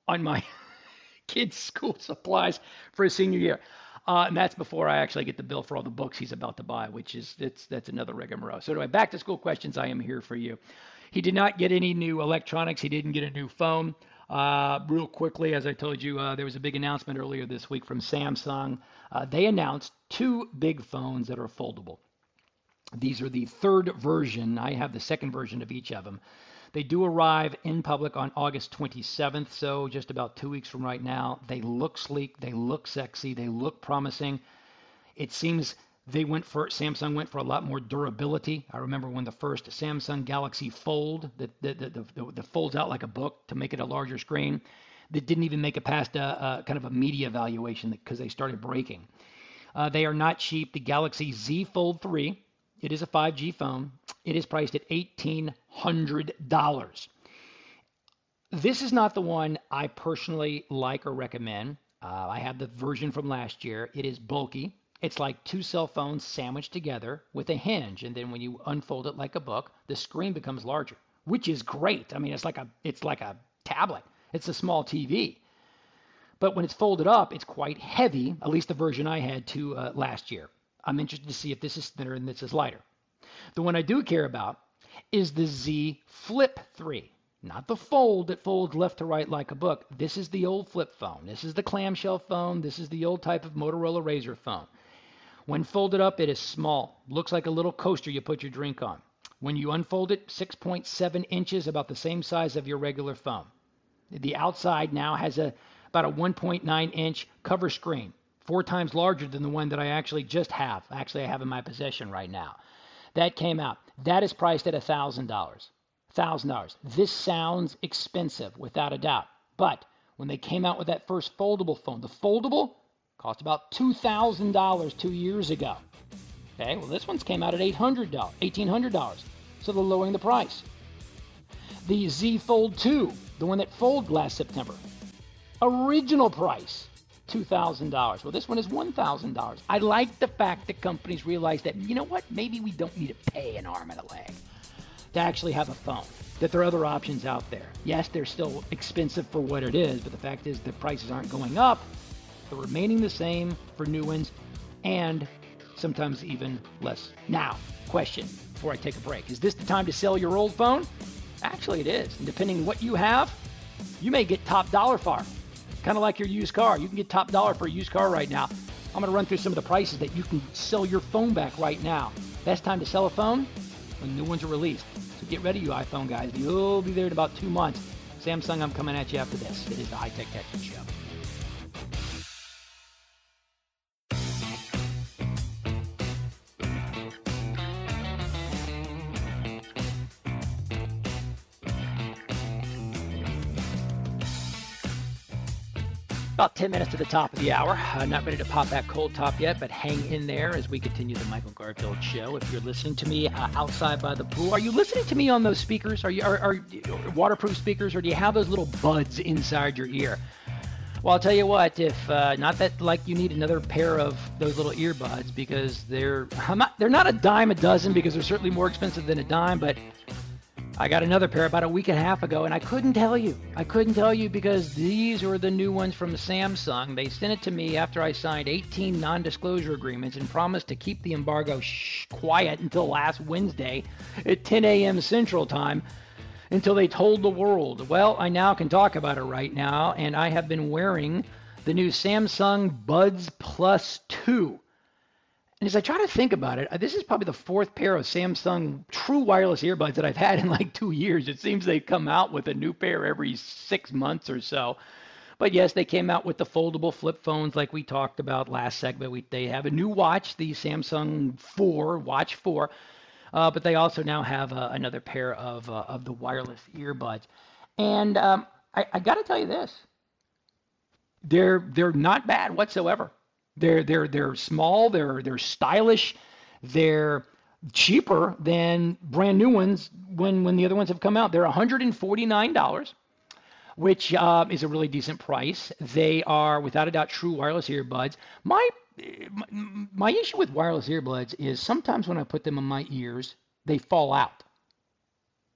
on my <laughs> kid's school supplies for his senior year. Uh, and that's before I actually get the bill for all the books he's about to buy, which is that's another rigmarole. So anyway, back to school questions. I am here for you. He did not get any new electronics. He didn't get a new phone. Uh, real quickly, as I told you, uh, there was a big announcement earlier this week from Samsung. Uh, they announced two big phones that are foldable. These are the third version. I have the second version of each of them. They do arrive in public on August 27th, so just about two weeks from right now. They look sleek, they look sexy, they look promising. It seems they went for Samsung went for a lot more durability. I remember when the first Samsung Galaxy Fold that that, that, that, that folds out like a book to make it a larger screen, that didn't even make it past a, a kind of a media evaluation because they started breaking. Uh, they are not cheap. The Galaxy Z Fold 3, it is a 5G phone. It is priced at $1,800. This is not the one I personally like or recommend. Uh, I have the version from last year. It is bulky. It's like two cell phones sandwiched together with a hinge, and then when you unfold it like a book, the screen becomes larger, which is great. I mean, it's like a it's like a tablet. It's a small TV. But when it's folded up, it's quite heavy. At least the version I had to uh, last year. I'm interested to see if this is thinner and this is lighter. The one I do care about is the Z Flip 3. Not the fold that folds left to right like a book. This is the old flip phone. This is the clamshell phone. This is the old type of Motorola Razr phone. When folded up, it is small. Looks like a little coaster you put your drink on. When you unfold it, 6.7 inches, about the same size of your regular phone. The outside now has a about a 1.9 inch cover screen, four times larger than the one that I actually just have. Actually, I have in my possession right now. That came out. That is priced at $1,000. $1,000. This sounds expensive, without a doubt. But when they came out with that first foldable phone, the foldable Cost about $2,000 two years ago. Okay, well, this one's came out at $800, $1,800. So they're lowering the price. The Z Fold 2, the one that folded last September, original price, $2,000. Well, this one is $1,000. I like the fact that companies realize that, you know what, maybe we don't need to pay an arm and a leg to actually have a phone, that there are other options out there. Yes, they're still expensive for what it is, but the fact is the prices aren't going up They're remaining the same for new ones and sometimes even less. Now, question before I take a break Is this the time to sell your old phone? Actually, it is. And depending what you have, you may get top dollar for Kind of like your used car. You can get top dollar for a used car right now. I'm going to run through some of the prices that you can sell your phone back right now. Best time to sell a phone? When new ones are released. So get ready, you iPhone guys. You'll be there in about two months. Samsung, I'm coming at you after this. It is the High Tech Texan Show. 10 minutes to the top of the hour. Uh, not ready to pop that cold top yet, but hang in there as we continue the Michael Garfield show. If you're listening to me uh, outside by the pool, are you listening to me on those speakers? Are you are, are waterproof speakers, or do you have those little buds inside your ear? Well, I'll tell you what. If uh, not that, like you need another pair of those little earbuds because they're not, they're not a dime a dozen because they're certainly more expensive than a dime, but I got another pair about a week and a half ago, and I couldn't tell you. I couldn't tell you because these were the new ones from Samsung. They sent it to me after I signed 18 non disclosure agreements and promised to keep the embargo shh, quiet until last Wednesday at 10 a.m. Central Time until they told the world. Well, I now can talk about it right now, and I have been wearing the new Samsung Buds Plus 2. And as I try to think about it, this is probably the fourth pair of Samsung true wireless earbuds that I've had in like two years. It seems they come out with a new pair every six months or so. But yes, they came out with the foldable flip phones like we talked about last segment. We, they have a new watch, the Samsung 4, Watch 4. Uh, but they also now have uh, another pair of, uh, of the wireless earbuds. And um, I, I got to tell you this they're, they're not bad whatsoever. They're they're they're small. They're they're stylish. They're cheaper than brand new ones when when the other ones have come out. They're 149 dollars, which uh, is a really decent price. They are without a doubt true wireless earbuds. My my issue with wireless earbuds is sometimes when I put them in my ears, they fall out.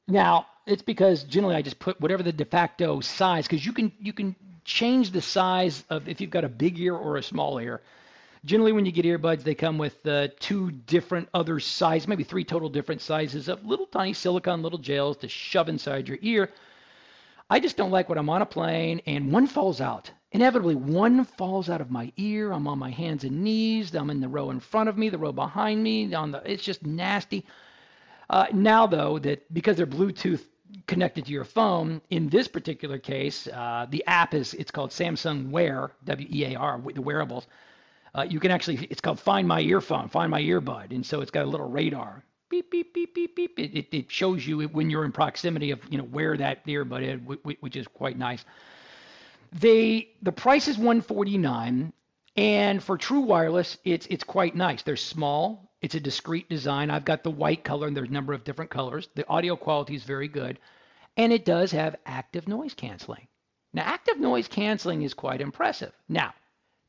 Now, it's because generally I just put whatever the de facto size because you can you can change the size of if you've got a big ear or a small ear. Generally, when you get earbuds, they come with uh, two different other sizes, maybe three total different sizes of little tiny silicone little gels to shove inside your ear. I just don't like when I'm on a plane and one falls out. Inevitably, one falls out of my ear. I'm on my hands and knees. I'm in the row in front of me, the row behind me. On the, it's just nasty. Uh, now, though, that because they're Bluetooth connected to your phone, in this particular case, uh, the app is it's called Samsung Wear, W-E-A-R, the wearables. Uh, you can actually, it's called Find My Earphone, Find My Earbud, and so it's got a little radar. Beep beep beep beep beep. It, it, it shows you when you're in proximity of you know where that earbud is, which is quite nice. They the price is 149 and for true wireless it's it's quite nice. They're small, it's a discreet design. I've got the white color and there's a number of different colors. The audio quality is very good and it does have active noise canceling. Now active noise canceling is quite impressive. Now,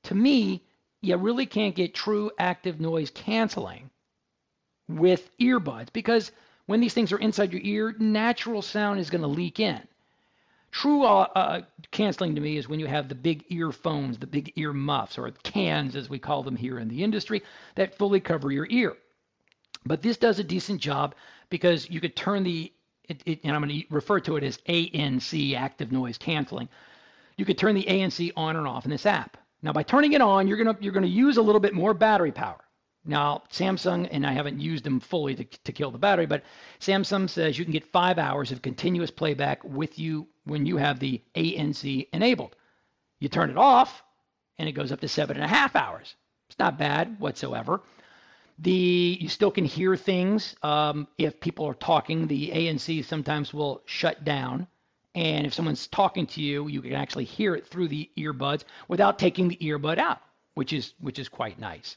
to me, you really can't get true active noise canceling with earbuds because when these things are inside your ear, natural sound is going to leak in. True uh, uh, canceling to me is when you have the big earphones, the big ear muffs, or cans as we call them here in the industry, that fully cover your ear. But this does a decent job because you could turn the, it, it, and I'm going to refer to it as ANC, active noise canceling. You could turn the ANC on and off in this app. Now, by turning it on, you're going to you're going to use a little bit more battery power. Now, Samsung, and I haven't used them fully to, to kill the battery, but Samsung says you can get five hours of continuous playback with you when you have the ANC enabled. You turn it off, and it goes up to seven and a half hours. It's not bad whatsoever. The you still can hear things um, if people are talking. The ANC sometimes will shut down, and if someone's talking to you, you can actually hear it through the earbuds without taking the earbud out, which is which is quite nice.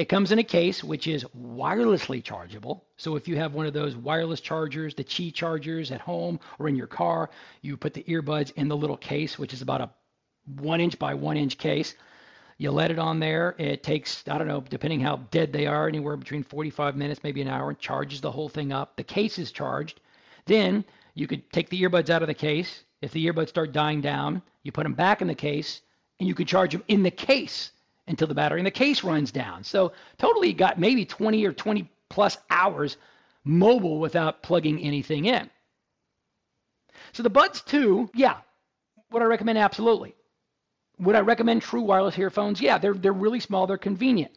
It comes in a case which is wirelessly chargeable. So if you have one of those wireless chargers, the Qi chargers at home or in your car, you put the earbuds in the little case, which is about a one inch by one inch case. You let it on there. It takes, I don't know, depending how dead they are, anywhere between 45 minutes, maybe an hour, and charges the whole thing up. The case is charged. Then you could take the earbuds out of the case. If the earbuds start dying down, you put them back in the case and you could charge them in the case until the battery in the case runs down. So totally got maybe 20 or 20 plus hours mobile without plugging anything in. So the Buds 2, yeah, would I recommend? Absolutely. Would I recommend true wireless earphones? Yeah, they're they're really small, they're convenient.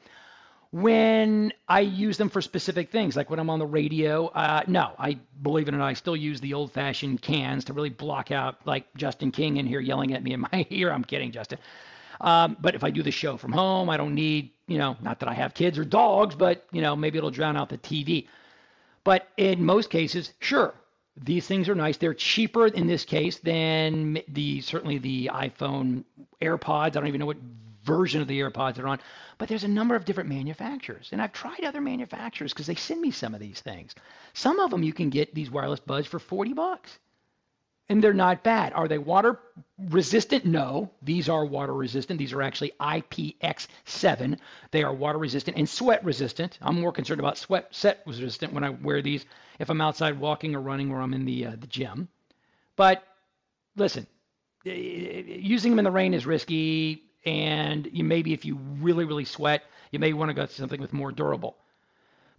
When I use them for specific things, like when I'm on the radio, uh, no, I believe it or not, I still use the old-fashioned cans to really block out like Justin King in here yelling at me in my <laughs> ear. I'm kidding, Justin. Um, but if I do the show from home, I don't need, you know, not that I have kids or dogs, but, you know, maybe it'll drown out the TV. But in most cases, sure, these things are nice. They're cheaper in this case than the certainly the iPhone AirPods. I don't even know what version of the AirPods they're on, but there's a number of different manufacturers. And I've tried other manufacturers because they send me some of these things. Some of them you can get these wireless buds for 40 bucks and they're not bad. Are they water resistant? No, these are water resistant. These are actually IPX7. They are water resistant and sweat resistant. I'm more concerned about sweat set resistant when I wear these if I'm outside walking or running or I'm in the uh, the gym. But listen, using them in the rain is risky, and you maybe if you really really sweat, you may want to go to something with more durable.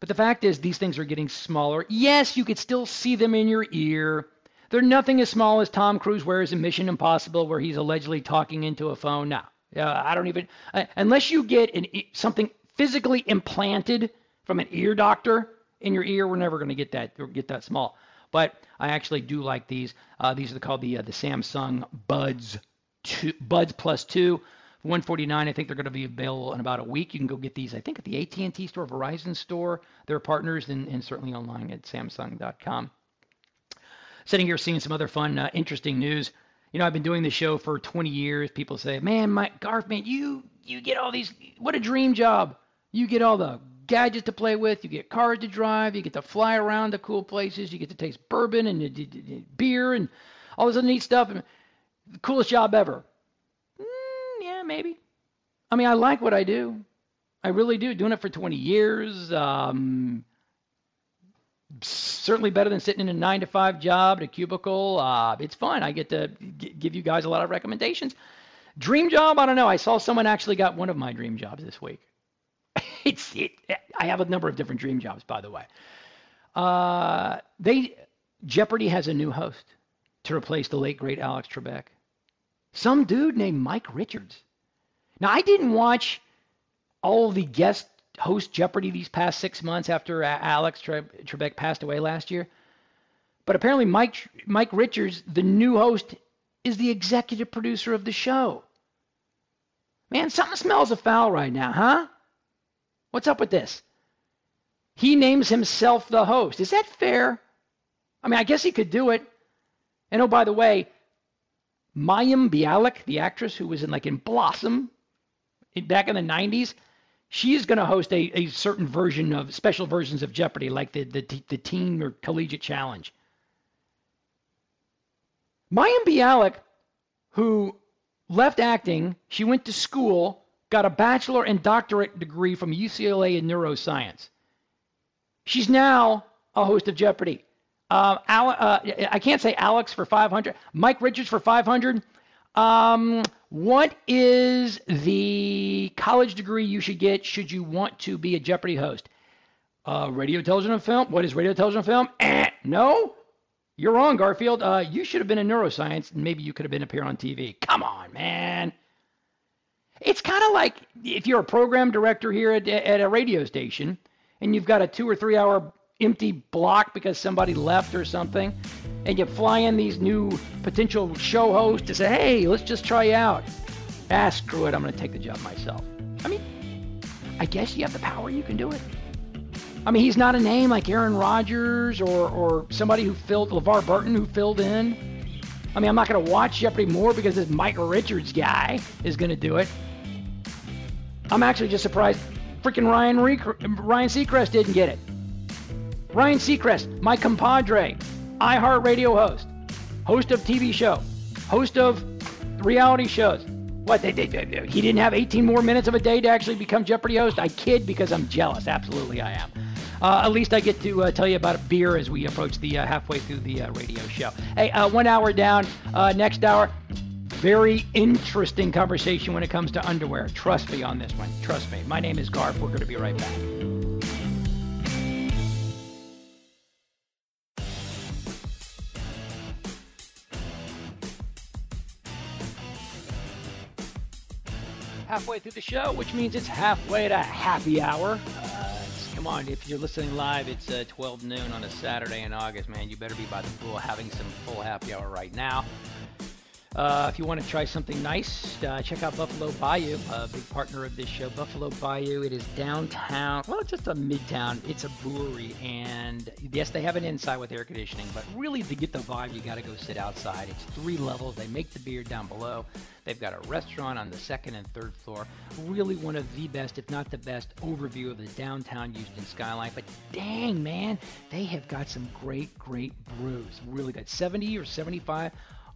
But the fact is, these things are getting smaller. Yes, you could still see them in your ear they're nothing as small as Tom Cruise wears in Mission Impossible, where he's allegedly talking into a phone. Now, uh, I don't even uh, unless you get an, something physically implanted from an ear doctor in your ear. We're never going to get that get that small. But I actually do like these. Uh, these are called the uh, the Samsung Buds two, Buds Plus two. 149 i think they're going to be available in about a week you can go get these i think at the at&t store verizon store they're partners and, and certainly online at samsung.com sitting here seeing some other fun, uh, interesting news. You know, I've been doing the show for 20 years. People say, "Man, Mike Garf, man, you you get all these. What a dream job! You get all the gadgets to play with. You get cars to drive. You get to fly around to cool places. You get to taste bourbon and beer and all this other neat stuff. And the coolest job ever. Mm, yeah, maybe. I mean, I like what I do. I really do. Doing it for 20 years. Um, certainly better than sitting in a nine to five job at a cubicle. Uh, it's fun. I get to g- give you guys a lot of recommendations. Dream job? I don't know. I saw someone actually got one of my dream jobs this week. <laughs> it's it, I have a number of different dream jobs, by the way. Uh, they Jeopardy has a new host. to replace the late great Alex Trebek? Some dude named Mike Richards. Now I didn't watch all the guest host Jeopardy these past six months after Alex Tre- Trebek passed away last year. But apparently, Mike Mike Richards, the new host, is the executive producer of the show. Man, something smells a foul right now, huh? What's up with this? He names himself the host. Is that fair? I mean, I guess he could do it. And oh, by the way, Mayim Bialik, the actress who was in like in Blossom back in the 90s, she's going to host a, a certain version of special versions of Jeopardy, like the, the, the teen or collegiate challenge. Mayim Bialik, who left acting, she went to school, got a bachelor and doctorate degree from UCLA in neuroscience. She's now a host of Jeopardy. Uh, Al, uh, I can't say Alex for 500. Mike Richards for 500. Um, what is the college degree you should get should you want to be a Jeopardy host? Uh, radio, television, and film. What is radio, television, and film? Eh, no. You're wrong, Garfield. Uh, you should have been in neuroscience, and maybe you could have been up here on TV. Come on, man. It's kind of like if you're a program director here at, at a radio station, and you've got a two or three hour empty block because somebody left or something, and you fly in these new potential show hosts to say, hey, let's just try you out. Ah, screw it, I'm going to take the job myself. I mean, I guess you have the power, you can do it. I mean, he's not a name like Aaron Rodgers or, or somebody who filled, LeVar Burton who filled in. I mean, I'm not going to watch Jeopardy more because this Mike Richards guy is going to do it. I'm actually just surprised freaking Ryan, Ryan Seacrest didn't get it. Ryan Seacrest, my compadre, iHeartRadio host, host of TV show, host of reality shows. What they did? He didn't have 18 more minutes of a day to actually become Jeopardy host. I kid because I'm jealous. Absolutely, I am. Uh, at least I get to uh, tell you about a beer as we approach the uh, halfway through the uh, radio show. Hey, uh, one hour down. Uh, next hour, very interesting conversation when it comes to underwear. Trust me on this one. Trust me. My name is Garf. We're going to be right back. Halfway through the show, which means it's halfway to happy hour. Uh, come on, if you're listening live, it's uh, 12 noon on a Saturday in August, man. You better be by the pool having some full happy hour right now. Uh, if you want to try something nice, uh, check out Buffalo Bayou, a big partner of this show. Buffalo Bayou, it is downtown. Well, just a midtown. It's a brewery, and yes, they have an inside with air conditioning, but really to get the vibe, you got to go sit outside. It's three levels. They make the beer down below. They've got a restaurant on the second and third floor. Really one of the best, if not the best, overview of the downtown Houston skyline. But dang, man, they have got some great, great brews. Really good. 70 or 75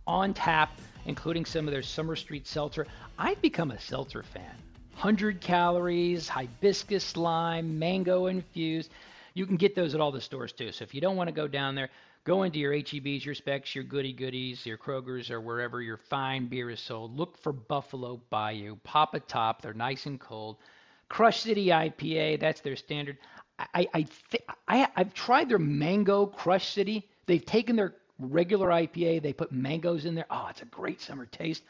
on tap, including some of their Summer Street seltzer. I've become a seltzer fan. 100 calories, hibiscus lime, mango infused. You can get those at all the stores too. So if you don't want to go down there, go into your HEBs, your Spec's, your goody goodies, your Kroger's, or wherever your fine beer is sold. Look for Buffalo Bayou. Pop a top. They're nice and cold. Crush City IPA. That's their standard. I, I, th- I I've tried their Mango Crush City. They've taken their regular IPA. They put mangoes in there. Oh, it's a great summer taste.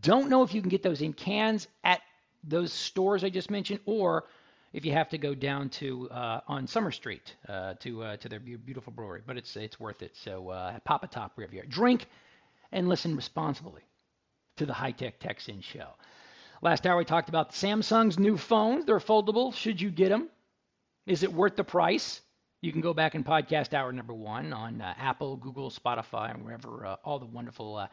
Don't know if you can get those in cans at those stores I just mentioned, or if you have to go down to uh, on Summer Street uh, to uh, to their beautiful brewery. But it's it's worth it. So uh, pop a top are. Drink and listen responsibly to the High Tech Texan Show. Last hour we talked about Samsung's new phones. They're foldable. Should you get them? Is it worth the price? You can go back and podcast hour number one on uh, Apple, Google, Spotify, and wherever uh, all the wonderful uh,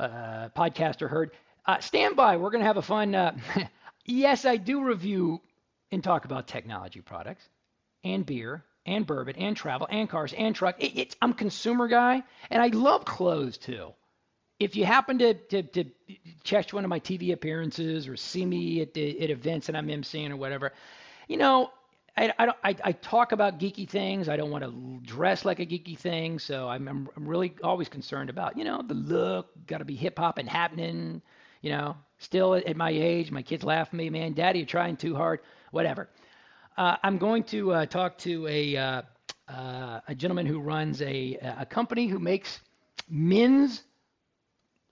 uh podcasts are heard. Uh, stand by. We're going to have a fun. Uh, <laughs> yes, I do review and talk about technology products and beer and bourbon and travel and cars and truck. It, it's, I'm consumer guy, and I love clothes too. If you happen to, to, to catch one of my TV appearances or see me at, at events that I'm emceeing or whatever, you know, I, I, I, I, talk about geeky things. I don't want to dress like a geeky thing. So I'm, I'm, really always concerned about, you know, the look, got to be hip hop and happening, you know, still at, my age, my kids laugh at me, man, daddy, you're trying too hard, whatever. Uh, I'm going to uh, talk to a, uh, uh a gentleman who runs a, a company who makes men's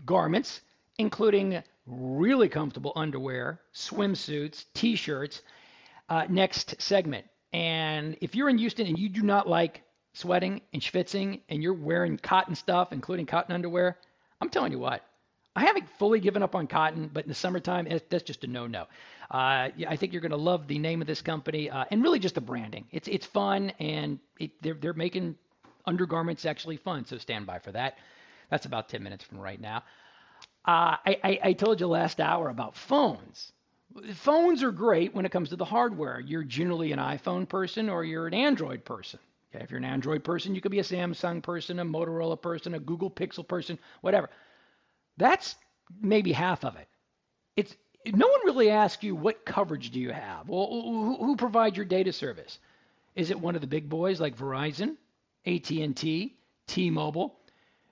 garments, including really comfortable underwear, swimsuits, t-shirts. Uh, next segment. And if you're in Houston and you do not like sweating and schwitzing and you're wearing cotton stuff, including cotton underwear, I'm telling you what, I haven't fully given up on cotton, but in the summertime, that's just a no-no. Uh, I think you're going to love the name of this company uh, and really just the branding. It's it's fun and it, they're they're making undergarments actually fun. So stand by for that. That's about 10 minutes from right now. Uh, I, I, I told you last hour about phones. Phones are great when it comes to the hardware. You're generally an iPhone person or you're an Android person. Okay, if you're an Android person, you could be a Samsung person, a Motorola person, a Google Pixel person, whatever. That's maybe half of it. It's no one really asks you what coverage do you have. Well, who, who provides your data service? Is it one of the big boys like Verizon, AT&T, T-Mobile?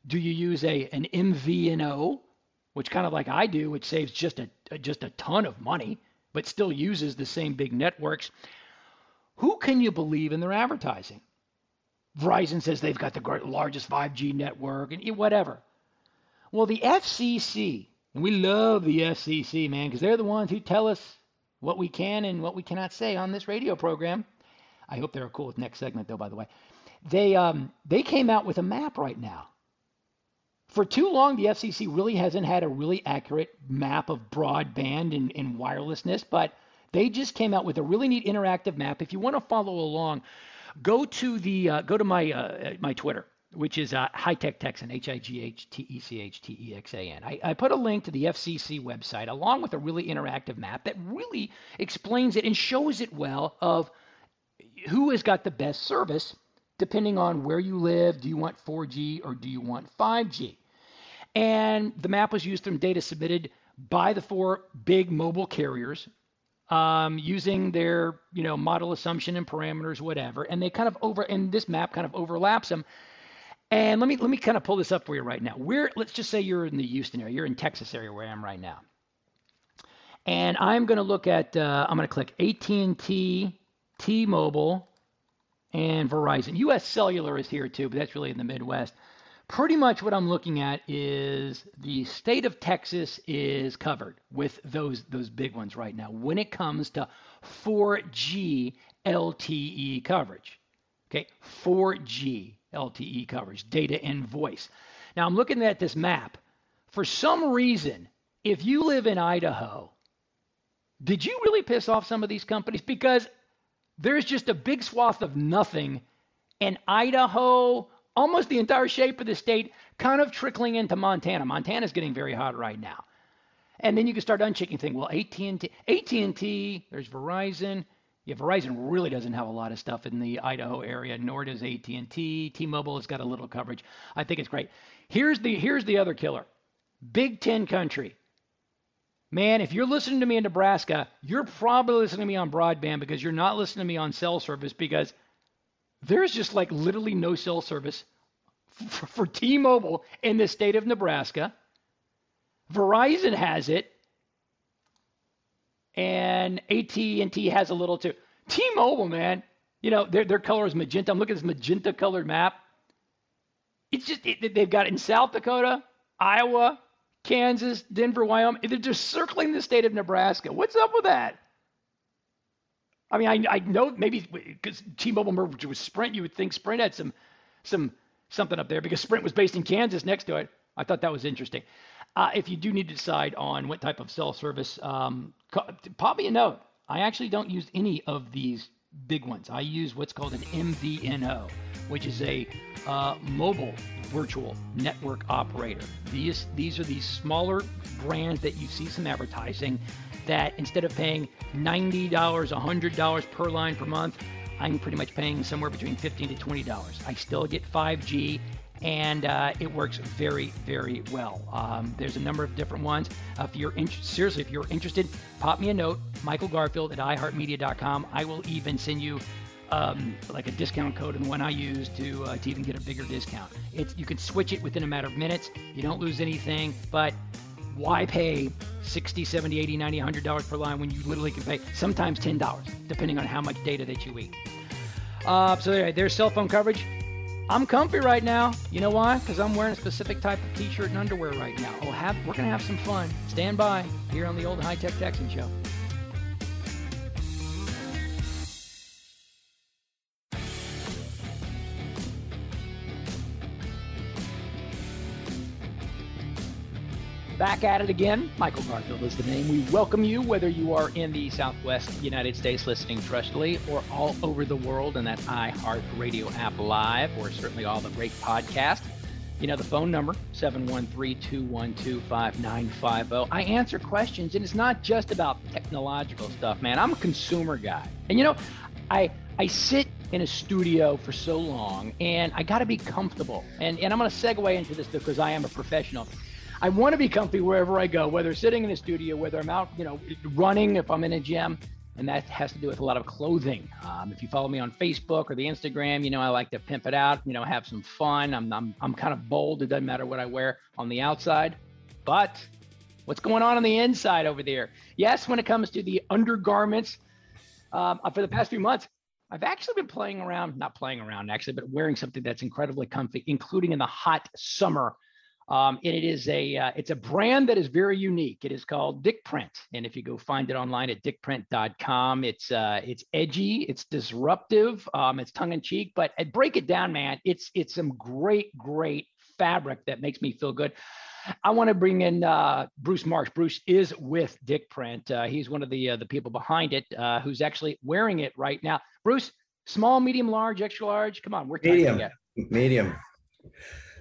Do you use a an MVNO, which kind of like I do, which saves just a just a ton of money, but still uses the same big networks? Who can you believe in their advertising? Verizon says they've got the largest 5G network and whatever. Well, the FCC, and we love the FCC, man, because they're the ones who tell us what we can and what we cannot say on this radio program. I hope they're cool with next segment, though. By the way, they um, they came out with a map right now. For too long, the FCC really hasn't had a really accurate map of broadband and, and wirelessness, but they just came out with a really neat interactive map. If you want to follow along, go to the uh, go to my uh, my Twitter, which is uh, High Tech Texan, H I G H T E C H T E X A N. I, I put a link to the FCC website along with a really interactive map that really explains it and shows it well of who has got the best service depending on where you live. Do you want 4G or do you want 5G? And the map was used from data submitted by the four big mobile carriers um, using their you know model assumption and parameters, whatever. And they kind of over and this map kind of overlaps them. And let me let me kind of pull this up for you right now. We're let's just say you're in the Houston area, you're in Texas area where I am right now. And I'm going to look at uh, I'm going to click AT&T, T-Mobile, and Verizon. U.S. Cellular is here too, but that's really in the Midwest. Pretty much what I'm looking at is the state of Texas is covered with those those big ones right now when it comes to 4G LTE coverage. Okay, 4G LTE coverage, data and voice. Now I'm looking at this map. For some reason, if you live in Idaho, did you really piss off some of these companies? Because there's just a big swath of nothing in Idaho, almost the entire shape of the state, kind of trickling into Montana. Montana's getting very hot right now. And then you can start unchecking thing. Well, AT&T, AT&T, there's Verizon. Yeah, Verizon really doesn't have a lot of stuff in the Idaho area, nor does AT&T. T-Mobile has got a little coverage. I think it's great. Here's the here's the other killer. Big 10 country. Man, if you're listening to me in Nebraska, you're probably listening to me on broadband because you're not listening to me on cell service because there's just like literally no cell service for, for T-Mobile in the state of Nebraska. Verizon has it, and AT&T has a little too. T-Mobile, man, you know their their color is magenta. I'm looking at this magenta colored map. It's just it, they've got it in South Dakota, Iowa, Kansas, Denver, Wyoming. They're just circling the state of Nebraska. What's up with that? I mean, I, I know maybe because T-Mobile merged with Sprint, you would think Sprint had some some something up there because Sprint was based in Kansas next to it. I thought that was interesting. Uh, if you do need to decide on what type of cell service, um, pop me a note. I actually don't use any of these big ones. I use what's called an MVNO, which is a uh, mobile virtual network operator. These these are these smaller brands that you see some advertising that instead of paying $90, $100 per line per month, I'm pretty much paying somewhere between 15 to $20. I still get 5G and uh, it works very, very well. Um, there's a number of different ones. Uh, if you're in- seriously, if you're interested, pop me a note, Michael Garfield at iHeartMedia.com. I will even send you um, like a discount code and one I use to uh, to even get a bigger discount. It's you can switch it within a matter of minutes. You don't lose anything, but why pay 60 70 80 90 100 dollars per line when you literally can pay sometimes 10 dollars depending on how much data that you eat uh, so anyway, there's cell phone coverage I'm comfy right now. You know why? Because I'm wearing a specific type of t-shirt and underwear right now. Have we're gonna have some fun. Stand by here on the old High Tech Texan Show. Back at it again. Michael Garfield is the name. We welcome you, whether you are in the Southwest United States listening trustfully or all over the world in that iHeartRadio app live, or certainly all the great podcasts. You know, the phone number, 713-212-5950. I answer questions, and it's not just about technological stuff, man. I'm a consumer guy. And you know, I I sit in a studio for so long, and I got to be comfortable. And, and I'm going to segue into this because I am a professional. I want to be comfy wherever I go, whether sitting in a studio, whether I'm out, you know, running, if I'm in a gym, and that has to do with a lot of clothing. Um, if you follow me on Facebook or the Instagram, you know I like to pimp it out, you know, have some fun. I'm I'm I'm kind of bold. It doesn't matter what I wear on the outside, but what's going on on the inside over there? Yes, when it comes to the undergarments, um, for the past few months, I've actually been playing around, not playing around actually, but wearing something that's incredibly comfy, including in the hot summer um, and it is a uh, it's a brand that is very unique. It is called Dick Print, and if you go find it online at dickprint.com, it's uh, it's edgy, it's disruptive, um, it's tongue in cheek. But I uh, break it down, man. It's it's some great great fabric that makes me feel good. I want to bring in uh, Bruce Marsh. Bruce is with Dick Print. Uh, he's one of the uh, the people behind it, uh, who's actually wearing it right now. Bruce, small, medium, large, extra large. Come on, we're medium. Medium.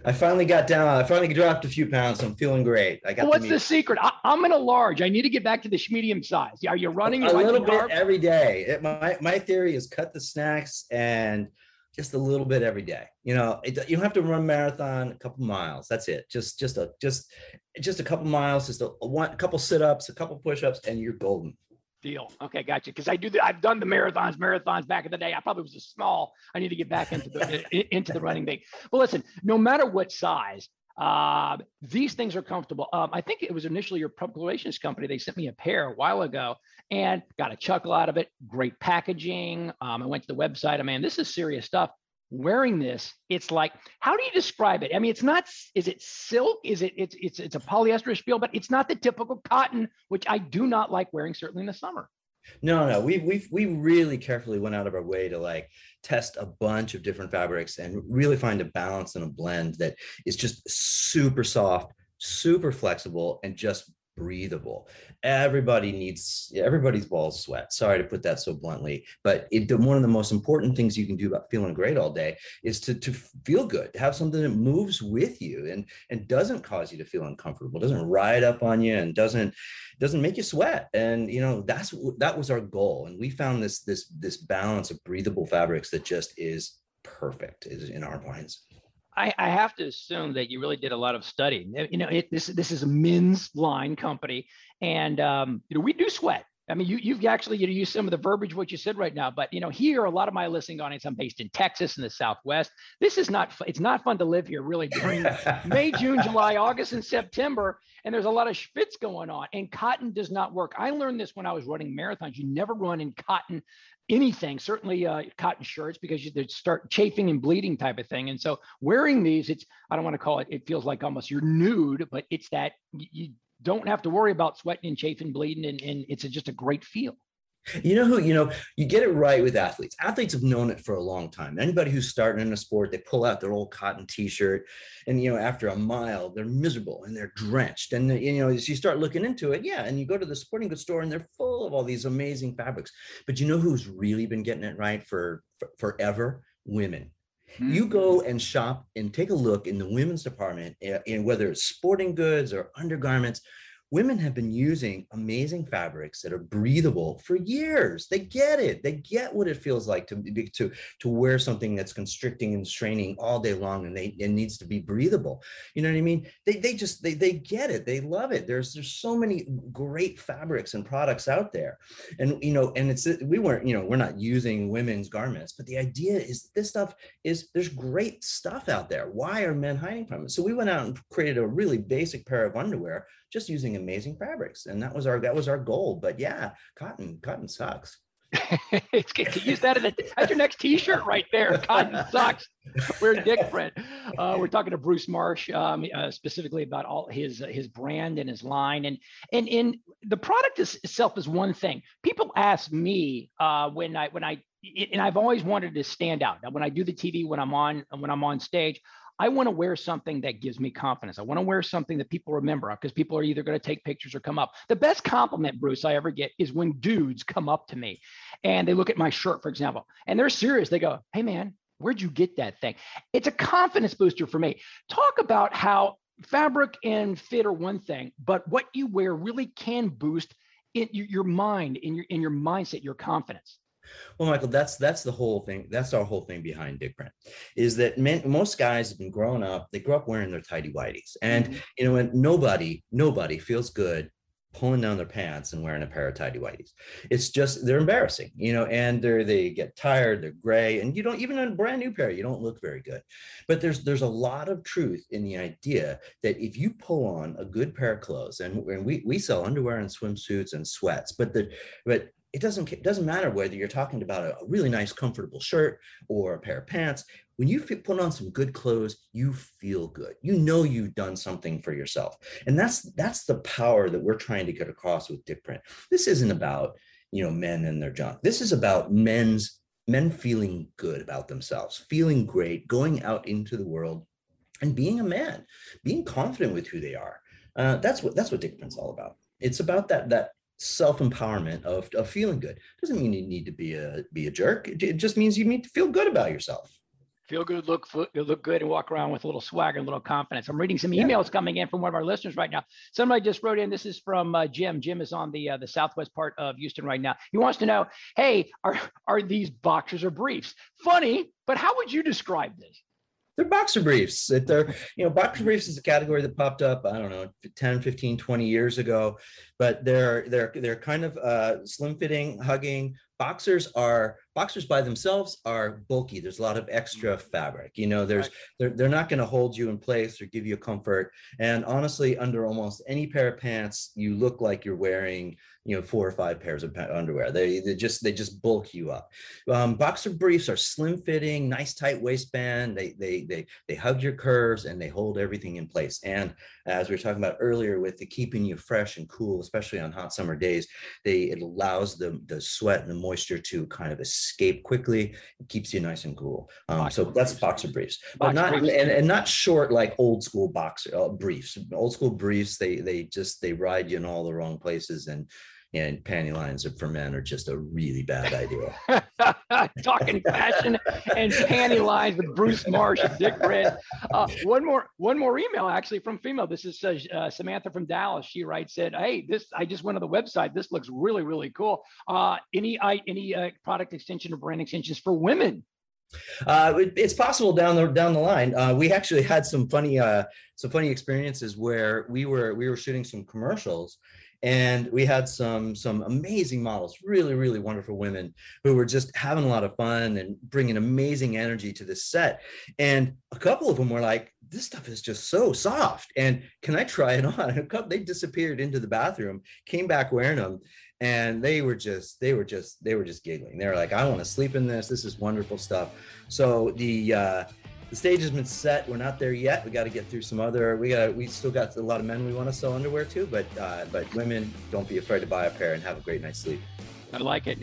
I finally got down. I finally dropped a few pounds. I'm feeling great. I got. What's the, secret? I, am in a large. I need to get back to the medium size. Are you running a little bit every day? It, my my theory is cut the snacks and just a little bit every day. You know, it, you don't have to run marathon. A couple miles. That's it. Just just a just just a couple miles. Just a, a one a couple sit ups, a couple push ups, and you're golden. Deal. Okay, gotcha. Because I do the, I've done the marathons, marathons back in the day. I probably was a small. I need to get back into the <laughs> into the running thing. But listen, no matter what size, uh, these things are comfortable. Um, I think it was initially your public relations company. They sent me a pair a while ago and got a chuckle out of it. Great packaging. Um, I went to the website. I mean, this is serious stuff wearing this it's like how do you describe it? I mean it's not is it silk? Is it it's it's, it's a polyester feel but it's not the typical cotton which i do not like wearing certainly in the summer. No no we we we really carefully went out of our way to like test a bunch of different fabrics and really find a balance and a blend that is just super soft super flexible and just breathable. Everybody needs everybody's balls sweat. Sorry to put that so bluntly, but it, one of the most important things you can do about feeling great all day is to to feel good, to have something that moves with you and and doesn't cause you to feel uncomfortable, doesn't ride up on you, and doesn't doesn't make you sweat. And you know that's that was our goal, and we found this this this balance of breathable fabrics that just is perfect is in our minds. I, I, have to assume that you really did a lot of studying. You know, it, this this is a men's line company, and um, you know we do sweat. I mean, you you've actually you know used some of the verbiage what you said right now, but you know here a lot of my listening audience. I'm based in Texas in the Southwest. This is not it's not fun to live here really during <laughs> May, June, July, August, and September. And there's a lot of spits going on, and cotton does not work. I learned this when I was running marathons. You never run in cotton anything, certainly uh, cotton shirts, because you start chafing and bleeding type of thing. And so wearing these, it's I don't want to call it. It feels like almost you're nude, but it's that you don't have to worry about sweating and chafing, bleeding, and, and it's a, just a great feel. You know who, you know, you get it right with athletes. Athletes have known it for a long time. Anybody who's starting in a sport, they pull out their old cotton t-shirt and, you know, after a mile, they're miserable and they're drenched. And, you know, as you start looking into it, yeah, and you go to the sporting goods store and they're full of all these amazing fabrics. But you know who's really been getting it right for, for forever? Women. Mm-hmm. You go and shop and take a look in the women's department, in eh, whether it's sporting goods or undergarments women have been using amazing fabrics that are breathable for years. They get it. They get what it feels like to to to wear something that's constricting and straining all day long, and they it needs to be breathable. You know what I mean? They they just they they get it. They love it. There's there's so many great fabrics and products out there, and you know, and it's we weren't you know we're not using women's garments, but the idea is this stuff is there's great stuff out there. Why are men hiding from it? So we went out and created a really basic pair of underwear just using amazing fabrics. And that was our that was our goal. But yeah, cotton, cotton sucks. it's good to use that the, that's your next t-shirt right there. Cotton <laughs> sucks. we're dick print. Uh, we're talking to Bruce Marsh um, uh, specifically about all his uh, his brand and his line, and and in the product is, itself is one thing. People ask me uh, when I when I and I've always wanted to stand out. Now, when I do the TV, when I'm on when I'm on stage, I want to wear something that gives me confidence. I want to wear something that people remember because people are either going to take pictures or come up. The best compliment, Bruce, I ever get is when dudes come up to me and they look at my shirt, for example, and they're serious. They go, Hey, man, where'd you get that thing? It's a confidence booster for me. Talk about how fabric and fit are one thing, but what you wear really can boost in your mind, in your in your mindset, your confidence. Well, Michael, that's that's the whole thing. That's our whole thing behind Dick Print is that men, most guys have been growing up. They grew up wearing their tidy whities, and mm-hmm. you know, and nobody, nobody feels good pulling down their pants and wearing a pair of tidy whities. It's just they're embarrassing, you know, and they're they get tired, they're gray, and you don't even a brand new pair, you don't look very good. But there's there's a lot of truth in the idea that if you pull on a good pair of clothes, and, and we we sell underwear and swimsuits and sweats, but the but it doesn't it doesn't matter whether you're talking about a really nice comfortable shirt or a pair of pants when you put on some good clothes you feel good. You know you've done something for yourself. And that's that's the power that we're trying to get across with dick print this isn't about you know men and their junk. This is about men's men feeling good about themselves feeling great going out into the world and being a man being confident with who they are. Uh, that's what that's what dick print's all about. It's about that that self-empowerment of, of feeling good. Doesn't mean you need to be a be a jerk. It just means you need to feel good about yourself. Feel good look look good and walk around with a little swagger and a little confidence. I'm reading some emails yeah. coming in from one of our listeners right now. Somebody just wrote in this is from uh, jim. Jim is on the uh, the southwest part of houston right now. He wants to know hey are are these boxers or briefs? Funny but how would you describe this they're boxer briefs. They're, you know, boxer briefs is a category that popped up, I don't know, 10, 15, 20 years ago, but they're they're they're kind of uh, slim fitting, hugging. Boxers are boxers by themselves are bulky. There's a lot of extra mm. fabric. You know, there's they're, they're not going to hold you in place or give you comfort. And honestly, under almost any pair of pants, you look like you're wearing you know four or five pairs of underwear they, they just they just bulk you up um, boxer briefs are slim fitting nice tight waistband they they they they hug your curves and they hold everything in place and as we were talking about earlier with the keeping you fresh and cool especially on hot summer days they it allows the the sweat and the moisture to kind of escape quickly. It keeps you nice and cool. Um, so that's boxer briefs. But not briefs. And, and not short like old school boxer uh, briefs. Old school briefs they they just they ride you in all the wrong places and and panty lines for men are just a really bad idea. <laughs> <laughs> Talking fashion and panty lines with Bruce Marsh and Dick Print. Uh, one more, one more email actually from female. This is uh, uh, Samantha from Dallas. She writes, "said Hey, this I just went to the website. This looks really, really cool. Uh, any I, any uh, product extension or brand extensions for women?" Uh, it, it's possible down the down the line. Uh, we actually had some funny uh, some funny experiences where we were we were shooting some commercials, and we had some some amazing models really really wonderful women who were just having a lot of fun and bringing amazing energy to the set. And a couple of them were like this stuff is just so soft and can i try it <laughs> on? A couple they disappeared into the bathroom came back wearing them and they were just they were just they were just giggling. They were like i want to sleep in this. This is wonderful stuff. So the uh the stage has been set. We're not there yet. We got to get through some other. We got. We still got a lot of men we want to sell underwear to, but uh, but women, don't be afraid to buy a pair and have a great night's sleep. I like it.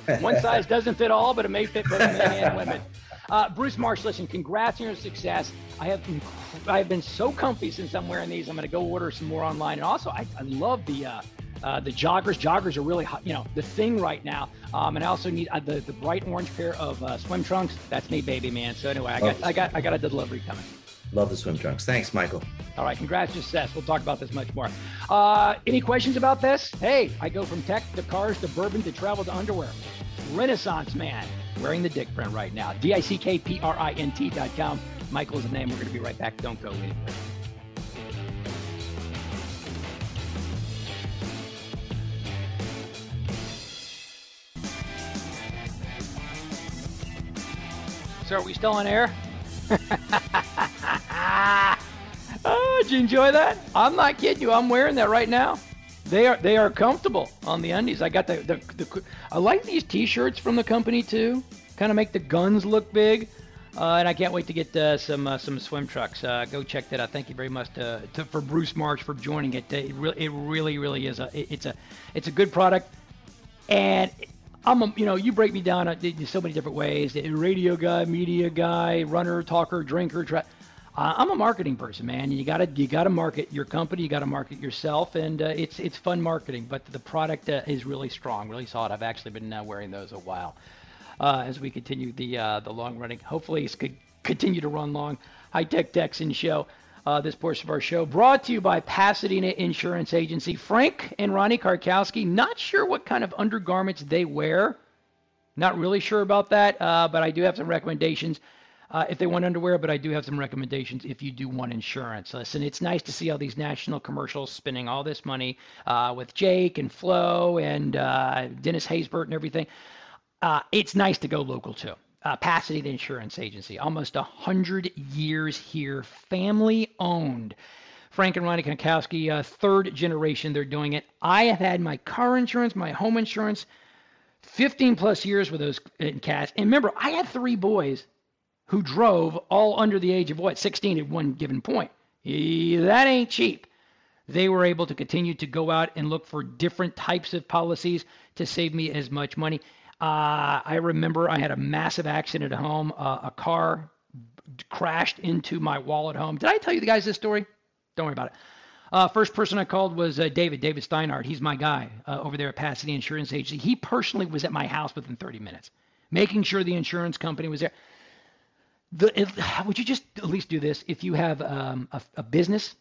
<laughs> one size doesn't fit all, but it may fit both men and women. Uh, Bruce Marsh, listen, congrats on your success. I have been, I have been so comfy since I'm wearing these. I'm going to go order some more online, and also I, I love the. Uh, uh, the joggers, joggers are really, hot, you know, the thing right now. Um, and I also need uh, the, the bright orange pair of uh, swim trunks. That's me, baby, man. So anyway, I got, I got, I got a delivery coming. Love the swim trunks. Thanks, Michael. All right, congrats to Seth. We'll talk about this much more. Uh, any questions about this? Hey, I go from tech to cars to bourbon to travel to underwear. Renaissance man, wearing the dick print right now. D I C K P R I N T dot com. Michael's the name. We're going to be right back. Don't go anywhere. So are we still on air? <laughs> oh, did you enjoy that? I'm not kidding you. I'm wearing that right now. They are they are comfortable on the undies. I got the the, the I like these T-shirts from the company too. Kind of make the guns look big. Uh, and I can't wait to get uh, some uh, some swim trucks. Uh, go check that out. Thank you very much to, to, for Bruce Marks for joining it. It, re- it really, really is a it- it's a it's a good product. And I'm a, you know you break me down in so many different ways. The radio guy, media guy, runner, talker, drinker. Tra- I'm a marketing person, man. You gotta you gotta market your company. You gotta market yourself, and uh, it's it's fun marketing. But the product uh, is really strong, really solid. I've actually been uh, wearing those a while uh, as we continue the uh, the long running. Hopefully, it's could continue to run long. High Tech Texan Show. Uh, this portion of our show brought to you by Pasadena Insurance Agency. Frank and Ronnie Karkowski. Not sure what kind of undergarments they wear. Not really sure about that, uh, but I do have some recommendations uh, if they want underwear, but I do have some recommendations if you do want insurance. Listen, it's nice to see all these national commercials spending all this money uh, with Jake and Flo and uh, Dennis Haysbert and everything. Uh, it's nice to go local too. Uh, Pasadena Insurance Agency, almost a hundred years here, family owned. Frank and Ronnie Kankowski, uh, third generation, they're doing it. I have had my car insurance, my home insurance, 15 plus years with those in cash. And remember, I had three boys who drove all under the age of what, 16 at one given point. That ain't cheap. They were able to continue to go out and look for different types of policies to save me as much money. Uh, I remember I had a massive accident at home. Uh, a car crashed into my wall at home. Did I tell you the guys this story? Don't worry about it. Uh, first person I called was uh, David, David Steinhardt. He's my guy uh, over there at Pasadena Insurance Agency. He personally was at my house within 30 minutes, making sure the insurance company was there. The, if, would you just at least do this if you have um, a, a business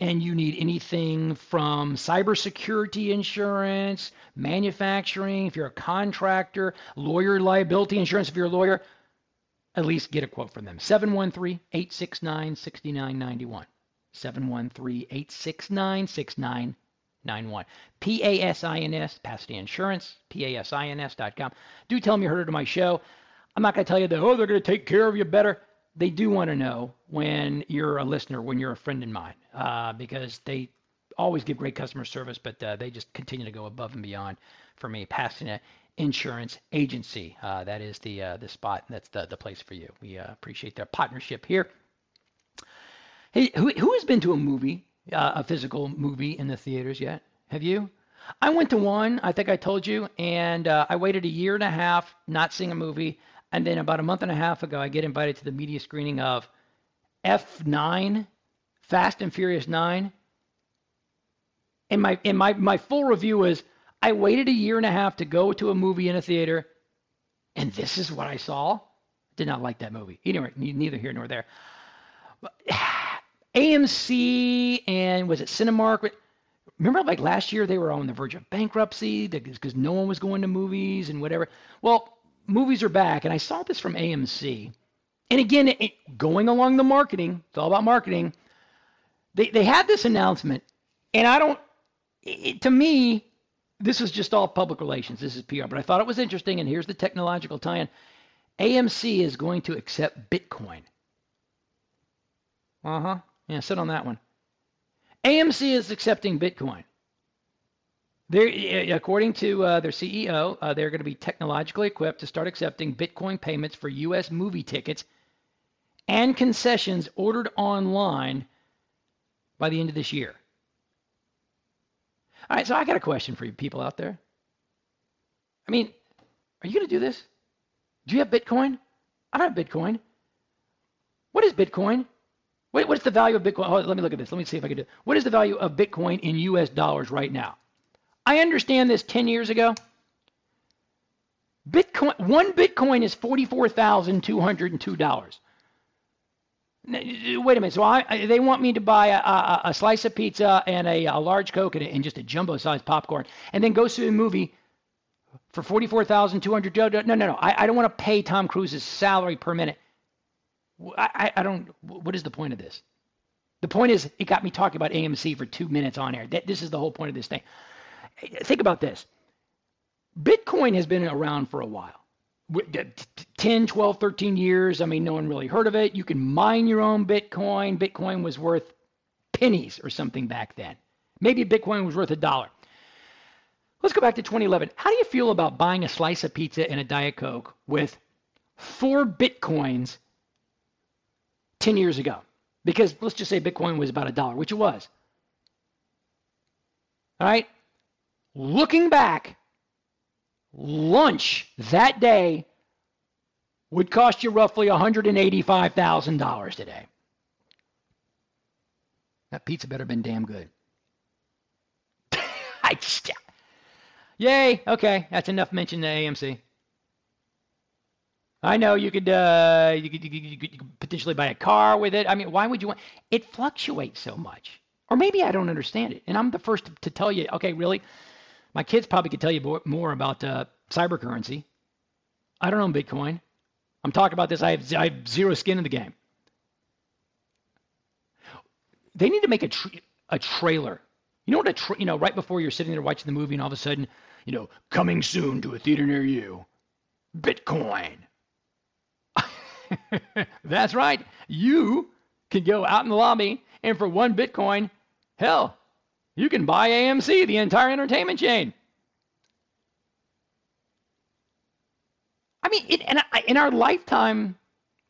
and you need anything from cybersecurity insurance, manufacturing, if you're a contractor, lawyer liability insurance, if you're a lawyer, at least get a quote from them. 713 869 6991. 713 869 6991. PASINS, Pasadena Insurance, PASINS.com. Do tell them you heard it on my show. I'm not going to tell you that, oh, they're going to take care of you better. They do want to know when you're a listener, when you're a friend of mine, uh, because they always give great customer service, but uh, they just continue to go above and beyond for me. Pasadena Insurance Agency. Uh, that is the uh, the spot. That's the, the place for you. We uh, appreciate their partnership here. Hey, who, who has been to a movie, uh, a physical movie in the theaters yet? Have you? I went to one, I think I told you, and I waited a year and a half not seeing a movie. And then about a month and a half ago, I get invited to the media screening of F9, Fast and Furious 9. And my, and my, my full review is I waited a year and a half to go to a movie in a theater, and this is what I saw. Did not like that movie. Anyway, neither here nor there. <sighs> AMC and was it Cinemark? Remember, like last year, they were on the verge of bankruptcy because no one was going to movies and whatever. Well, movies are back, and I saw this from AMC. And again, it, going along the marketing, it's all about marketing. They they had this announcement, and I don't. It, to me, this is just all public relations. This is PR, but I thought it was interesting. And here's the technological tie-in: AMC is going to accept Bitcoin. Uh huh. Yeah, sit on that one. AMC is accepting Bitcoin. They're, according to uh, their CEO, uh, they're going to be technologically equipped to start accepting Bitcoin payments for U.S. movie tickets and concessions ordered online by the end of this year. All right, so I got a question for you people out there. I mean, are you going to do this? Do you have Bitcoin? I don't have Bitcoin. What is Bitcoin? What, what's the value of Bitcoin? Oh, let me look at this. Let me see if I can do it. What is the value of Bitcoin in US dollars right now? I understand this 10 years ago. Bitcoin, one Bitcoin is $44,202. Wait a minute. So I, they want me to buy a, a, a slice of pizza and a, a large Coke and, and just a jumbo sized popcorn and then go see a movie for $44,200. No, no, no. I, I don't want to pay Tom Cruise's salary per minute. I, I don't. What is the point of this? The point is, it got me talking about AMC for two minutes on air. That, This is the whole point of this thing. Think about this. Bitcoin has been around for a while 10, 12, 13 years. I mean, no one really heard of it. You can mine your own Bitcoin. Bitcoin was worth pennies or something back then. Maybe Bitcoin was worth a dollar. Let's go back to 2011. How do you feel about buying a slice of pizza and a Diet Coke with four Bitcoins 10 years ago. Because let's just say Bitcoin was about a dollar, which it was. All right? Looking back, lunch that day would cost you roughly $185,000 today. That pizza better have been damn good. <laughs> I just, yay, okay, that's enough mention to AMC. I know you could, uh, you could, you could, you could, you could potentially buy a car with it. I mean, why would you want? It fluctuates so much, or maybe I don't understand it, and I'm the first to, to tell you. Okay, really, my kids probably could tell you more, about uh, cyber currency. I don't own Bitcoin. I'm talking about this. I have, I have zero skin in the game. They need to make a tr- a trailer. You know what a tra- you know right before you're sitting there watching the movie, and all of a sudden, you know, coming soon to a theater near you, Bitcoin. <laughs> That's right. You can go out in the lobby, and for one Bitcoin, hell, you can buy AMC, the entire entertainment chain. I mean, it, and I, in our lifetime,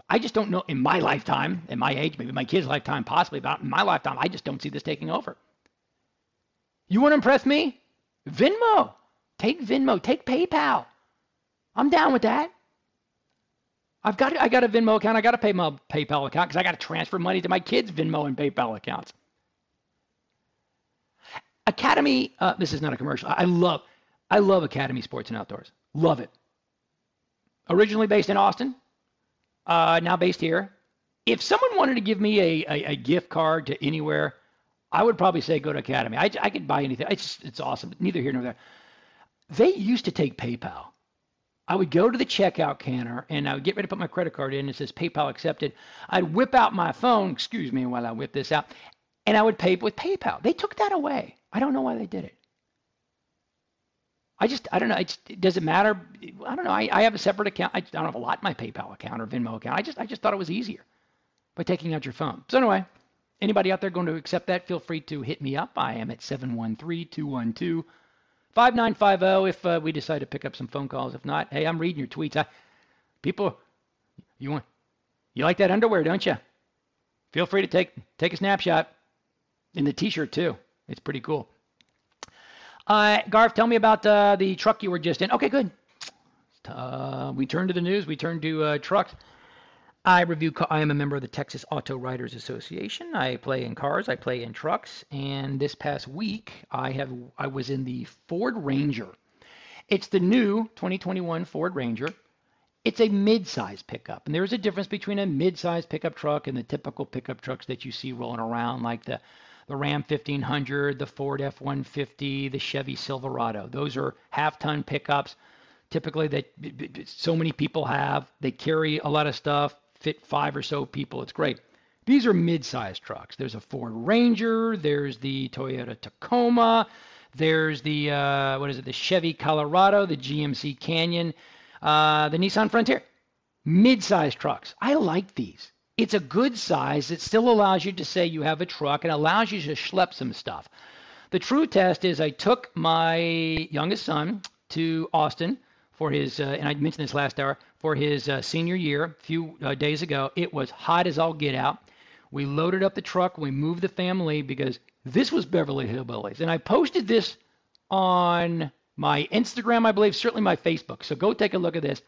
I just don't know. In my lifetime, in my age, maybe my kid's lifetime, possibly, but in my lifetime, I just don't see this taking over. You want to impress me? Venmo. Take Venmo. Take PayPal. I'm down with that. I've got I got a Venmo account. I got a PayPal account because I got to transfer money to my kids' Venmo and PayPal accounts. Academy. Uh, this is not a commercial. I love I love Academy Sports and Outdoors. Love it. Originally based in Austin, uh, now based here. If someone wanted to give me a, a, a, gift card to anywhere, I would probably say go to Academy. I, I could buy anything. It's it's awesome. Neither here nor there. They used to take PayPal. I would go to the checkout counter and I would get ready to put my credit card in. It says PayPal accepted. I'd whip out my phone, excuse me while I whip this out, and I would pay with PayPal. They took that away. I don't know why they did it. I just, I don't know. It, does it matter? I don't know. I, I have a separate account. I, I don't have a lot in my PayPal account or Venmo account. I just, I just thought it was easier by taking out your phone. So anyway, anybody out there going to accept that, feel free to hit me up. I am at 713-212-5950 if uh, we decide to pick up some phone calls. If not, hey, I'm reading your tweets. I, people, you want, you like that underwear, don't you? Feel free to take take a snapshot in the T-shirt too. It's pretty cool. Uh, Garth, tell me about uh, the truck you were just in. Okay, good. Uh, we turn to the news. We turn to uh, trucks. I review. I am a member of the Texas Auto Writers Association. I play in cars. I play in trucks. And this past week, I have. I was in the Ford Ranger. It's the new 2021 Ford Ranger. It's a mid-size pickup, and there is a difference between a mid-size pickup truck and the typical pickup trucks that you see rolling around, like the the Ram 1500, the Ford F150, the Chevy Silverado. Those are half ton pickups, typically that so many people have. They carry a lot of stuff, fit five or so people. It's great. These are mid sized trucks. There's a Ford Ranger, there's the Toyota Tacoma, there's the, uh, what is it, the Chevy Colorado, the GMC Canyon, uh, the Nissan Frontier. Mid sized trucks. I like these it's a good size. It still allows you to say you have a truck and allows you to schlep some stuff. The true test is I took my youngest son to Austin for his, uh, and I mentioned this last hour, for his uh, senior year a few uh, days ago. It was hot as all get out. We loaded up the truck. We moved the family because this was Beverly Hillbillies. And I posted this on my Instagram, I believe, certainly my Facebook. So go take a look at this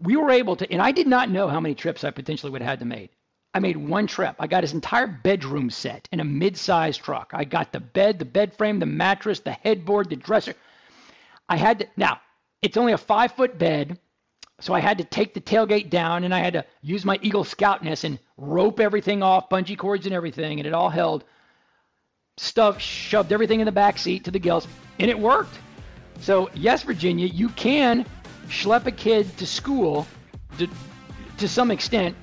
we were able to, and I did not know how many trips I potentially would have had to make. I made one trip. I got his entire bedroom set in a mid-sized truck. I got the bed, the bed frame, the mattress, the headboard, the dresser. I had to, now, it's only a five foot bed, so I had to take the tailgate down and I had to use my Eagle Scoutness and rope everything off, bungee cords and everything, and it all held. Stuff, shoved everything in the back seat to the gills, and it worked. So, yes, Virginia, you can schlep a kid to school to, to some extent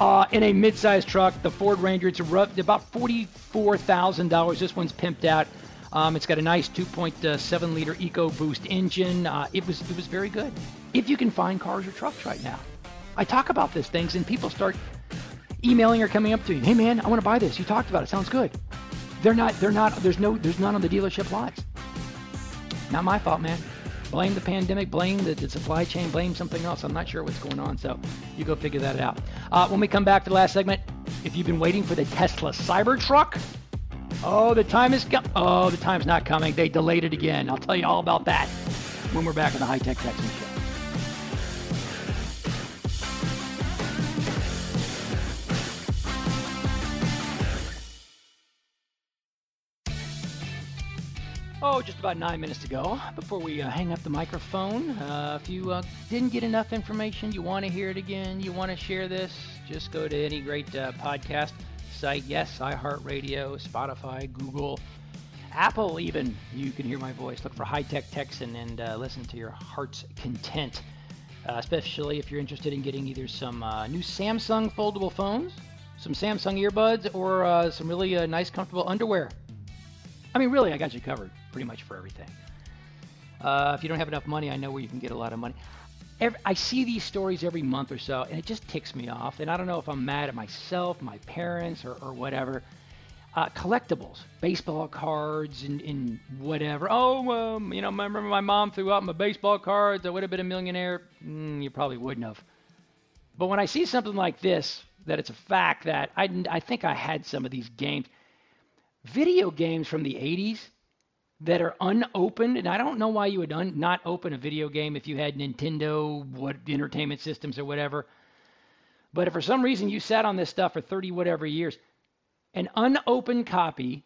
uh, in a mid-sized truck, the Ford Ranger. It's about forty-four thousand dollars. This one's pimped out. Um, it's got a nice 2.7 liter EcoBoost engine. Uh, it was it was very good. If you can find cars or trucks right now, I talk about these things and people start emailing or coming up to me. Hey man, I want to buy this. You talked about it. Sounds good. They're not. They're not. There's no. There's none on the dealership lots. Not my fault, man blame the pandemic, blame the, the, supply chain, blame something else. I'm not sure what's going on. So You go figure that out. Uh, when we come back to the last segment, if you've been waiting for the Tesla Cybertruck, oh, the time is com- oh, the time's not coming. They delayed it again. I'll tell you all about that when we're back on the High Tech Texan Show. Oh, just about nine minutes to go before we uh, hang up the microphone. Uh, if you uh, didn't get enough information, you want to hear it again, you want to share this, just go to any great uh, podcast site. Yes, iHeartRadio, Spotify, Google, Apple, even. You can hear my voice. Look for High Tech Texan and uh, listen to your heart's content. Uh, especially if you're interested in getting either some new Samsung foldable phones, some Samsung earbuds, or some really nice, comfortable underwear. I mean, really, I got you covered pretty much for everything. Uh, if you don't have enough money, I know where you can get a lot of money. Every, I see these stories every month or so, and it just ticks me off. And I don't know if I'm mad at myself, my parents, or, or whatever. Uh, collectibles, baseball cards, and, and whatever. Oh, um, you know, remember my mom threw out my baseball cards? I would have been a millionaire. Mm, you probably wouldn't have. But when I see something like this, that it's a fact that I, I think I had some of these games, video games from the 80s that are unopened, and I don't know why you would un- not open a video game if you had Nintendo, what entertainment systems or whatever. But if for some reason you sat on this stuff for 30 whatever years, an unopened copy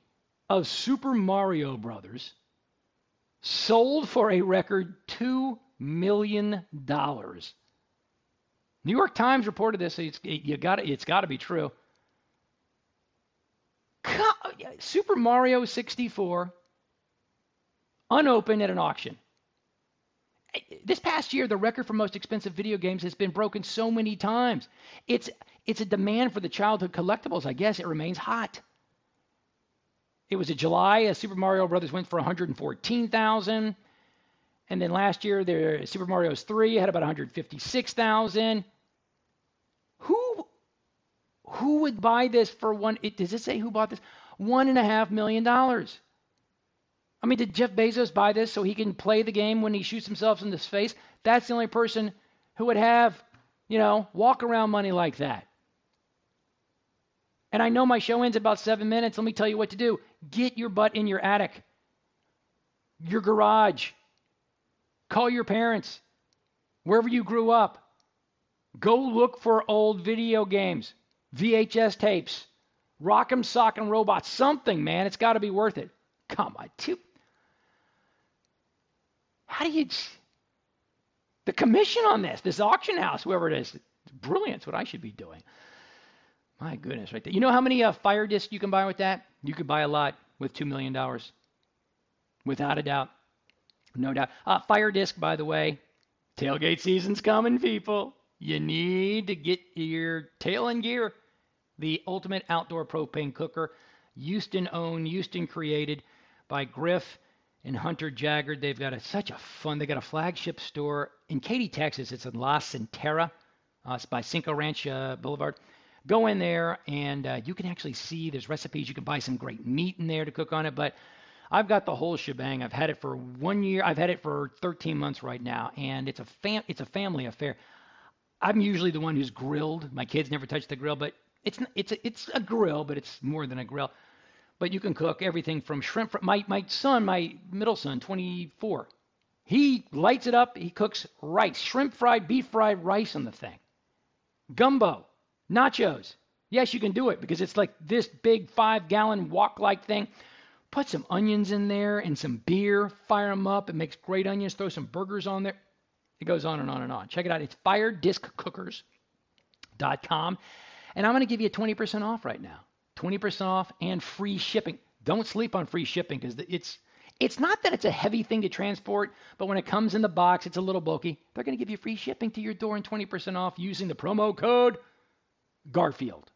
of Super Mario Brothers sold for a record $2 million. New York Times reported this. It's, you got it's got to be true. Super Mario 64 unopened at an auction. This past year, the record for most expensive video games has been broken so many times. It's it's a demand for the childhood collectibles. I guess it remains hot. It was in July. a Super Mario Brothers went for 114,000, and then last year, there Super Mario's three had about 156,000. Who who would buy this for one? It, does it say who bought this? One and a half million dollars. I mean, did Jeff Bezos buy this so he can play the game when he shoots himself in the face? That's the only person who would have, you know, walk around money like that. And I know my show ends about seven minutes. Let me tell you what to do. Get your butt in your attic, your garage. Call your parents, wherever you grew up. Go look for old video games, VHS tapes, Rock'em Sock'em Robots, something, man. It's got to be worth it. Come on, two. How do you. The commission on this, this auction house, whoever it is, brilliant. It's what I should be doing. My goodness, right there. You know how many uh, fire discs you can buy with that? You could buy a lot with $2 million. Without a doubt. No doubt. Uh, fire disc, by the way, tailgate season's coming, people. You need to get your tail and gear. The ultimate outdoor propane cooker. Houston owned, Houston created by Griff and Hunter Jaggard. They've got a, such a fun. They got a flagship store in Katy, Texas. It's in LaCenterra. Uh, it's by Cinco Ranch uh, Boulevard. Go in there and uh, you can actually see there's recipes. You can buy some great meat in there to cook on it. But I've got the whole shebang. I've had it for one year. I've had it for 13 months right now, and it's a fam- it's a family affair. I'm usually the one who's grilled. My kids never touch the grill, but it's it's a, it's a grill, but it's more than a grill. But you can cook everything from shrimp. Fr- my my son, my middle son, 24, he lights it up. He cooks rice, shrimp fried, beef fried rice on the thing. Gumbo, nachos. Yes, you can do it because it's like this big five gallon wok like thing. Put some onions in there and some beer. Fire them up. It makes great onions. Throw some burgers on there. It goes on and on and on. Check it out. It's firedisccookers.com. And I'm going to give you 20% off right now. 20% off and free shipping. Don't sleep on free shipping because it's it's not that it's a heavy thing to transport, but when it comes in the box, it's a little bulky. They're going to give you free shipping to your door and 20% off using the promo code Garfield.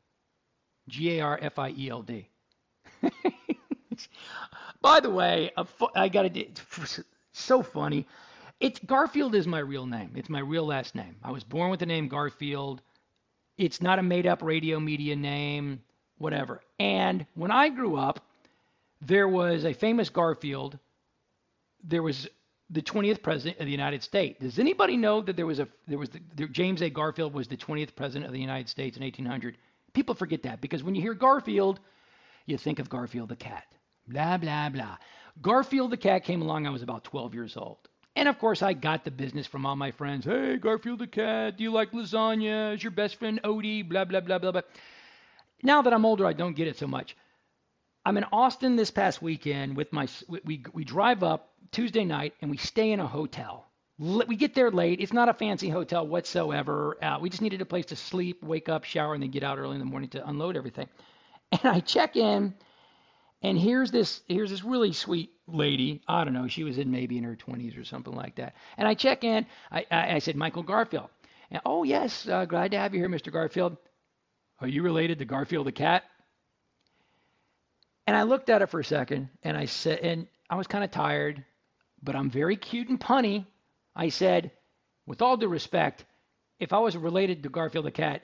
G A R F I E L D. <laughs> By the way, I got to <laughs> so funny. It's Garfield is my real name. It's my real last name. I was born with the name Garfield. It's not a made up radio media name, whatever. And when I grew up, there was a famous Garfield. There was the 20th president of the United States. Does anybody know that there was a there was the, James A. Garfield was the 20th president of the United States in 1800? People forget that because when you hear Garfield, you think of Garfield the cat. Blah blah blah. Garfield the cat came along. I was about 12 years old. And of course, I got the business from all my friends. Hey, Garfield the cat, do you like lasagna? Is your best friend Odie? Blah, blah, blah, blah, blah. Now that I'm older, I don't get it so much. I'm in Austin this past weekend with my, we, we drive up Tuesday night and we stay in a hotel. We get there late. It's not a fancy hotel whatsoever. Uh, we just needed a place to sleep, wake up, shower, and then get out early in the morning to unload everything. <laughs> And I check in and here's this here's this really sweet lady. I don't know. She was in maybe in her 20s or something like that. And I check in. I, I, I said Michael Garfield. And, oh yes, uh, glad to have you here, Mr. Garfield. Are you related to Garfield the cat? And I looked at it for a second, and I said, and I was kind of tired, but I'm very cute and punny. I said, with all due respect, if I was related to Garfield the cat,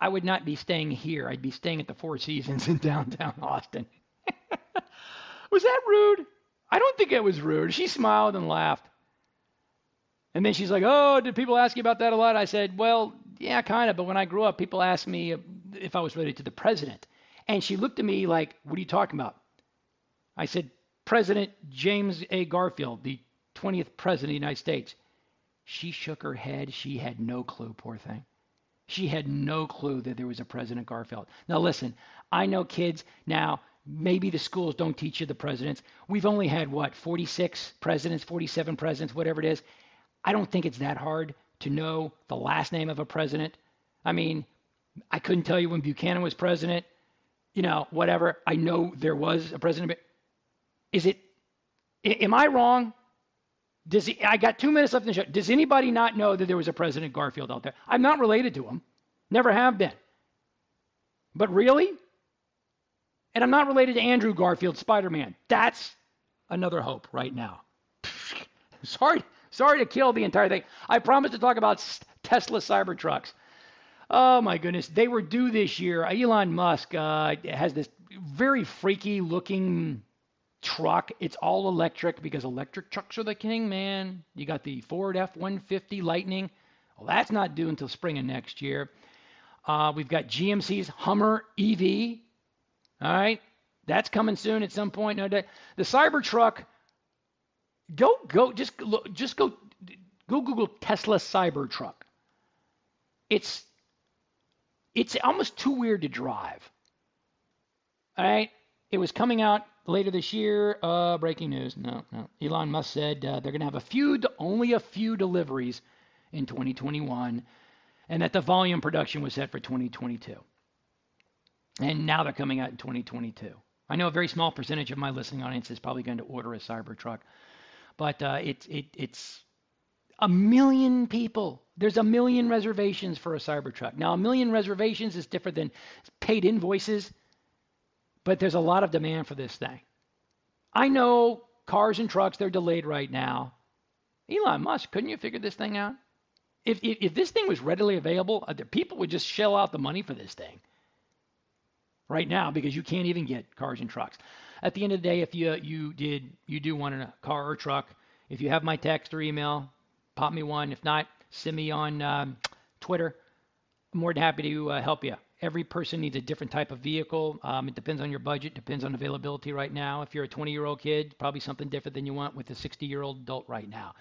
I would not be staying here. I'd be staying at the Four Seasons in downtown Austin. <laughs> was that rude? I don't think it was rude. She smiled and laughed. And then she's like, Oh, did people ask you about that a lot? I said, Well, yeah, kind of. But when I grew up, people asked me if I was related to the president. And she looked at me like, What are you talking about? I said, President James A. Garfield, the 20th President of the United States. She shook her head. She had no clue, poor thing. She had no clue that there was a President Garfield. Now, listen, I know kids now Maybe the schools don't teach you the presidents. We've only had, what, 46 presidents, 47 presidents, whatever it is. I don't think it's that hard to know the last name of a president. I mean, I couldn't tell you when Buchanan was president, you know, whatever. I know there was a president. Is it, am I wrong? Does he, I got two minutes left in the show. Does anybody not know that there was a President Garfield out there? I'm not related to him. Never have been. But really? And I'm not related to Andrew Garfield, Spider Man. That's another hope right now. <laughs> sorry, sorry to kill the entire thing. I promised to talk about Tesla Cybertrucks. Oh my goodness, they were due this year. Elon Musk uh, has this very freaky looking truck. It's all electric because electric trucks are the king, man. You got the Ford F 150 Lightning. Well, that's not due until spring of next year. Uh, we've got GMC's Hummer EV. All right, that's coming soon at some point. No. The Cybertruck. Go go just look just go go Google Tesla Cybertruck. It's it's almost too weird to drive. All right, it was coming out later this year. Uh, breaking news. No, no. Elon Musk said uh, they're going to have a few, only a few deliveries in 2021, and that the volume production was set for 2022 and now they're coming out in 2022. I know a very small percentage of my listening audience is probably going to order a Cybertruck, but uh, it, it, it's a million people. There's a million reservations for a Cybertruck. Now, a million reservations is different than paid invoices, but there's a lot of demand for this thing. I know cars and trucks, they're delayed right now. Elon Musk, couldn't you figure this thing out? If, if, if this thing was readily available, uh, people would just shell out the money for this thing right now because you can't even get cars and trucks. At the end of the day, if you you did you do want a car or truck, if you have my text or email, pop me one. If not, send me on um, Twitter. I'm more than happy to uh, help you. Every person needs a different type of vehicle. Um, it depends on your budget, depends on availability right now. If you're a 20 year old kid, probably something different than you want with a 60 year old adult right now.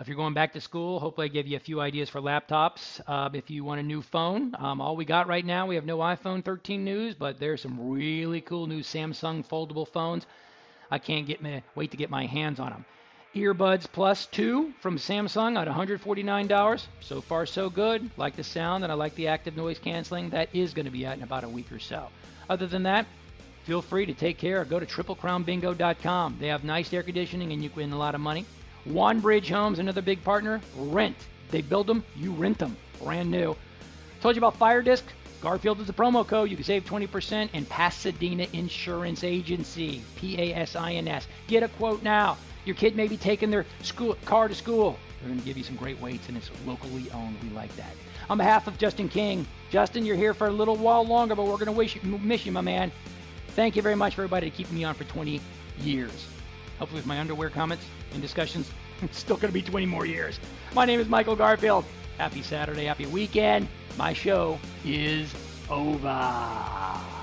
If you're going back to school, hopefully I give you a few ideas for laptops. Uh, if you want a new phone, um, all we got right now, we have no iPhone 13 news, but there's some really cool new Samsung foldable phones. I can't get me, wait to get my hands on them. Earbuds Plus 2 from Samsung at $149. So far, so good. Like the sound and I like the active noise canceling. That is going to be out in about a week or so. Other than that, feel free to take care. Go to triplecrownbingo.com. They have nice air conditioning and you can win a lot of money. Wanbridge Homes, another big partner. Rent. They build them, you rent them. Brand new. Told you about Fire Disc. Garfield is the promo code. You can save 20% and Pasadena Insurance Agency, P A S I N S. Get a quote now. Your kid may be taking their school car to school. They're going to give you some great weights, and it's locally owned. We like that. On behalf of Justin King, Justin, you're here for a little while longer, but we're going to wish you, miss you, my man. Thank you very much for everybody keeping me on for 20 years. Hopefully, with my underwear comments and discussions, <laughs> It's still going to be 20 more years. My name is Michael Garfield. Happy Saturday, happy weekend. My show is over.